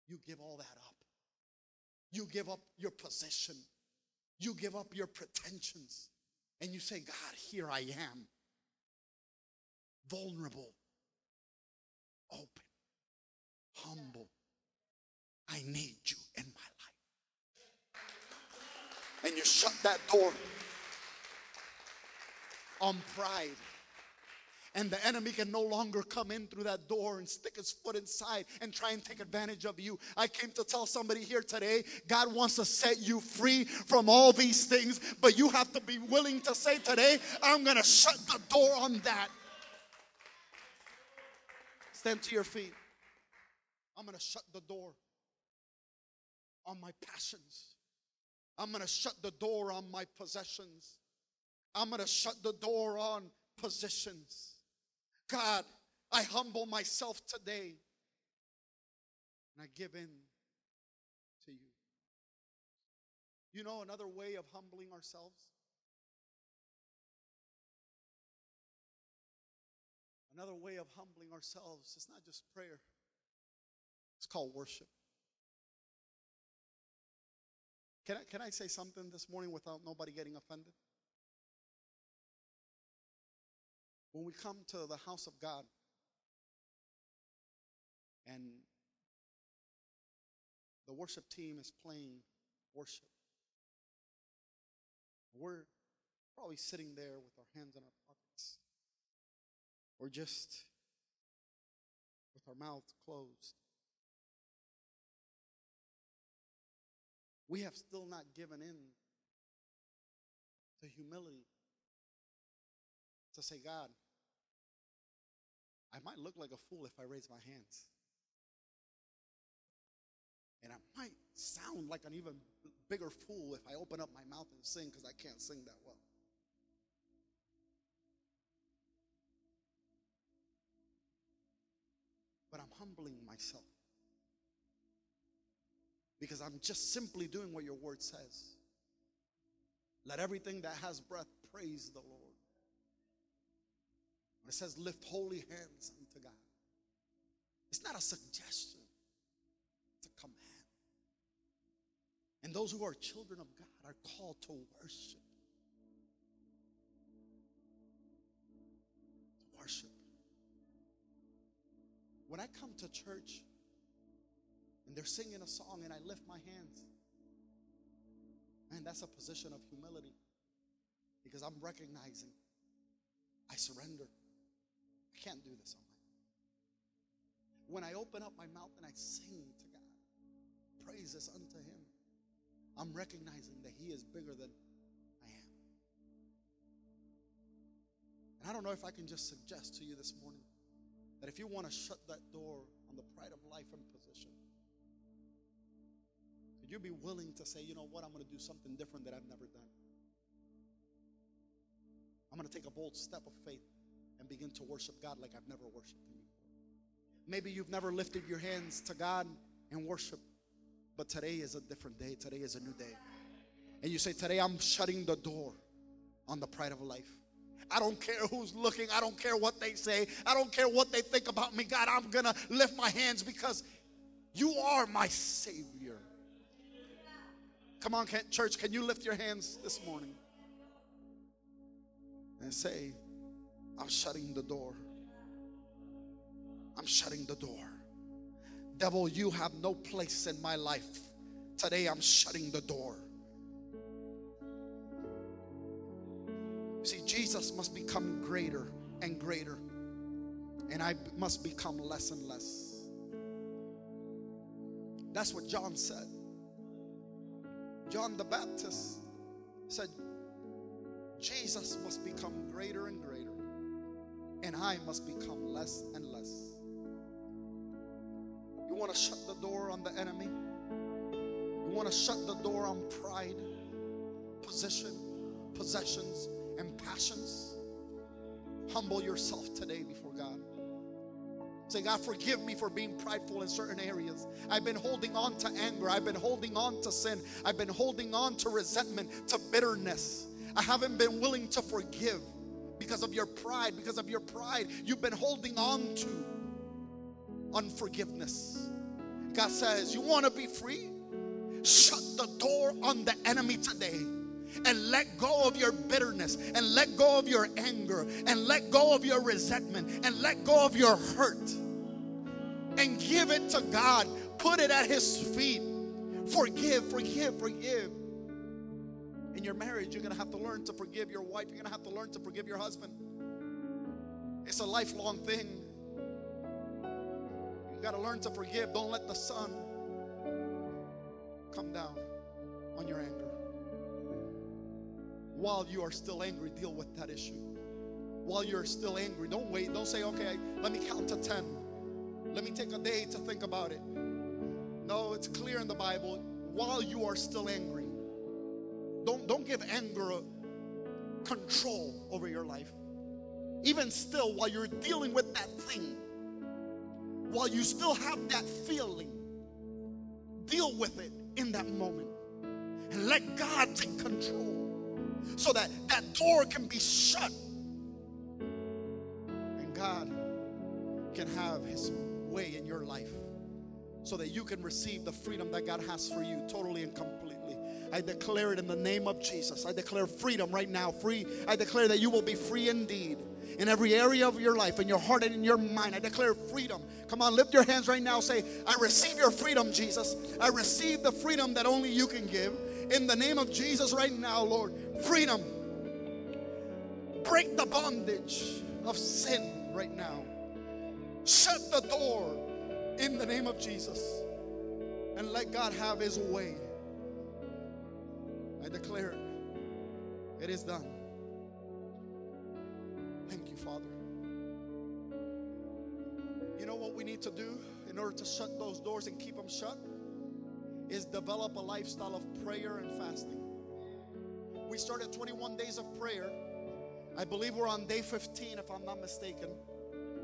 you give all that up. You give up your position. You give up your pretensions. And you say, God, here I am. Vulnerable, open, humble. I need you in my and you shut that door on pride. And the enemy can no longer come in through that door and stick his foot inside and try and take advantage of you. I came to tell somebody here today God wants to set you free from all these things, but you have to be willing to say today, I'm going to shut the door on that. Stand to your feet. I'm going to shut the door on my passions. I'm going to shut the door on my possessions. I'm going to shut the door on positions. God, I humble myself today and I give in to you. You know another way of humbling ourselves? Another way of humbling ourselves is not just prayer, it's called worship. Can I, can I say something this morning without nobody getting offended? When we come to the house of God and the worship team is playing worship, we're probably sitting there with our hands in our pockets or just with our mouths closed. We have still not given in to humility to say, God, I might look like a fool if I raise my hands. And I might sound like an even bigger fool if I open up my mouth and sing because I can't sing that well. But I'm humbling myself because I'm just simply doing what your word says. Let everything that has breath praise the Lord. When it says lift holy hands unto God, It's not a suggestion, it's a command. And those who are children of God are called to worship. To worship. When I come to church and they're singing a song and I lift my hands, man, that's a position of humility because I'm recognizing I surrender. I can't do this on my own. When I open up my mouth and I sing to God, praises unto Him, I'm recognizing that He is bigger than I am. And I don't know if I can just suggest to you this morning that if you want to shut that door on the pride of life and position, could you be willing to say, you know what, I'm going to do something different that I've never done? I'm going to take a bold step of faith and begin to worship God like I've never worshiped Him before. Maybe you've never lifted your hands to God and worship, but today is a different day. Today is a new day. And you say, Today I'm shutting the door on the pride of life. I don't care who's looking. I don't care what they say. I don't care what they think about me. God, I'm going to lift my hands because you are my Savior. Come on, can, church, can you lift your hands this morning? and say, I'm shutting the door. I'm shutting the door. Devil, you have no place in my life. Today I'm shutting the door. See, Jesus must become greater and greater, and I must become less and less. That's what John said. John the Baptist said, Jesus must become greater and greater, and I must become less and less. You want to shut the door on the enemy? You want to shut the door on pride, position, possessions, and passions? Humble yourself today before God. Say, God, forgive me for being prideful in certain areas. I've been holding on to anger. I've been holding on to sin. I've been holding on to resentment, to bitterness. I haven't been willing to forgive because of your pride. Because of your pride, you've been holding on to unforgiveness. God says, You want to be free? Shut the door on the enemy today and let go of your bitterness and let go of your anger and let go of your resentment and let go of your hurt and give it to God. Put it at His feet. Forgive, forgive, forgive. In your marriage, you're going to have to learn to forgive your wife. You're going to have to learn to forgive your husband. It's a lifelong thing. You got to learn to forgive. Don't let the sun come down on your anger. While you are still angry, deal with that issue. While you're still angry, don't wait. Don't say, okay, let me count to 10. Let me take a day to think about it. No, it's clear in the Bible. While you are still angry, don't, don't give anger control over your life. Even still, while you're dealing with that thing, while you still have that feeling, deal with it in that moment and let God take control so that that door can be shut and God can have His way in your life so that you can receive the freedom that God has for you totally and completely. I declare it in the name of Jesus. I declare freedom right now. Free. I declare that you will be free indeed in every area of your life, in your heart and in your mind. I declare freedom. Come on, lift your hands right now. Say, I receive your freedom, Jesus. I receive the freedom that only you can give. In the name of Jesus, right now, Lord, freedom. Break the bondage of sin right now. Shut the door in the name of Jesus and let God have his way. I declare it. It is done. Thank you, Father. You know what we need to do in order to shut those doors and keep them shut? Is develop a lifestyle of prayer and fasting. We started 21 days of prayer. I believe we're on day 15, if I'm not mistaken.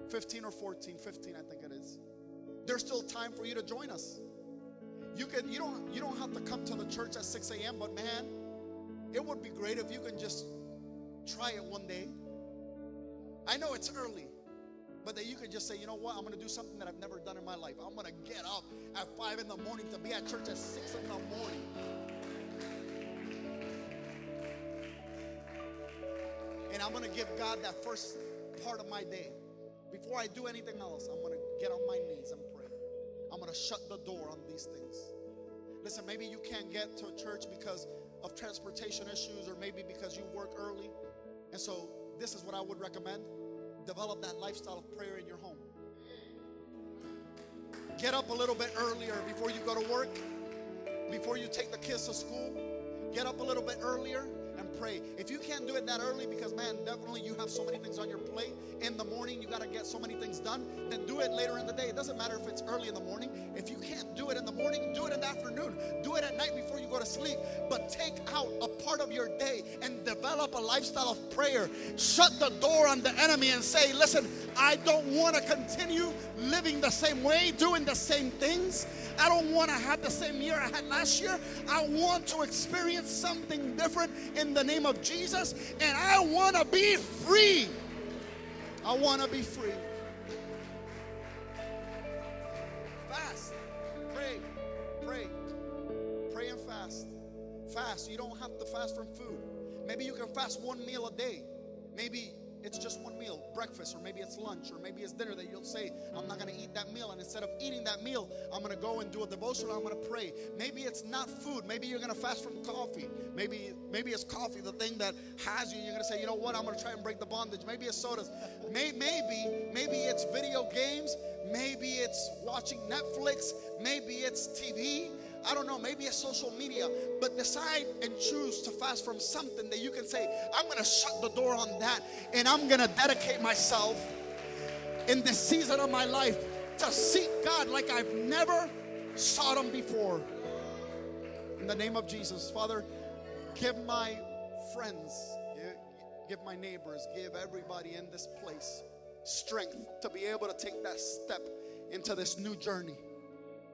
15 or 14, 15, I think it is. There's still time for you to join us. You can you don't you don't have to come to the church at 6 a.m., but man, it would be great if you can just try it one day. I know it's early, but that you could just say, you know what, I'm to do something that I've never done in my life. I'm to get up at 5 in the morning to be at church at 6 in the morning. And I'm to give God that first part of my day. Before I do anything else, I'm to get on my knees and pray. I'm to shut the door on these things. Listen, maybe you can't get to church because of transportation issues or maybe because you work early. And so, this is what I would recommend develop that lifestyle of prayer in your home. Get up a little bit earlier before you go to work, before you take the kids to school. Get up a little bit earlier pray. If you can't do it that early, because man, definitely you have so many things on your plate in the morning, you got to get so many things done, then do it later in the day. It doesn't matter if it's early in the morning. If you can't do it in the morning, do it in the afternoon. Do it at night before you go to sleep. But take out a part of your day and develop a lifestyle of prayer. Shut the door on the enemy and say, listen, I don't want to continue living the same way, doing the same things. I don't want to have the same year I had last year. I want to experience something different in the name of Jesus. And I want to be free. I want to be free. Fast. Pray. Pray. Pray and fast. Fast. You don't have to fast from food. Maybe you can fast one meal a day. Maybe it's just one meal, breakfast, or maybe it's lunch, or maybe it's dinner that you'll say, I'm not to eat that meal. And instead of eating that meal, I'm to go and do a devotional. I'm to pray. Maybe it's not food. Maybe you're to fast from coffee. Maybe maybe it's coffee, the thing that has you. You're to say, you know what? I'm to try and break the bondage. Maybe it's sodas. Maybe maybe it's video games. Maybe it's watching Netflix. Maybe it's TV. I don't know, maybe it's social media, but decide and choose to fast from something that you can say, I'm going to shut the door on that and I'm going to dedicate myself in this season of my life to seek God like I've never sought Him before. In the name of Jesus, Father, give my friends, give, give my neighbors, give everybody in this place strength to be able to take that step into this new journey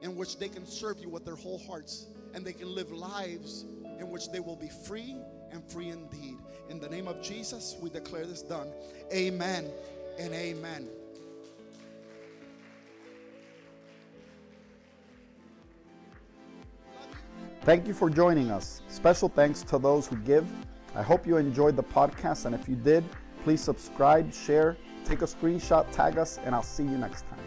in which they can serve you with their whole hearts and they can live lives in which they will be free and free indeed. In the name of Jesus, we declare this done. Amen and amen. Thank you for joining us. Special thanks to those who give. I hope you enjoyed the podcast, and if you did, please subscribe, share, take a screenshot, tag us, and I'll see you next time.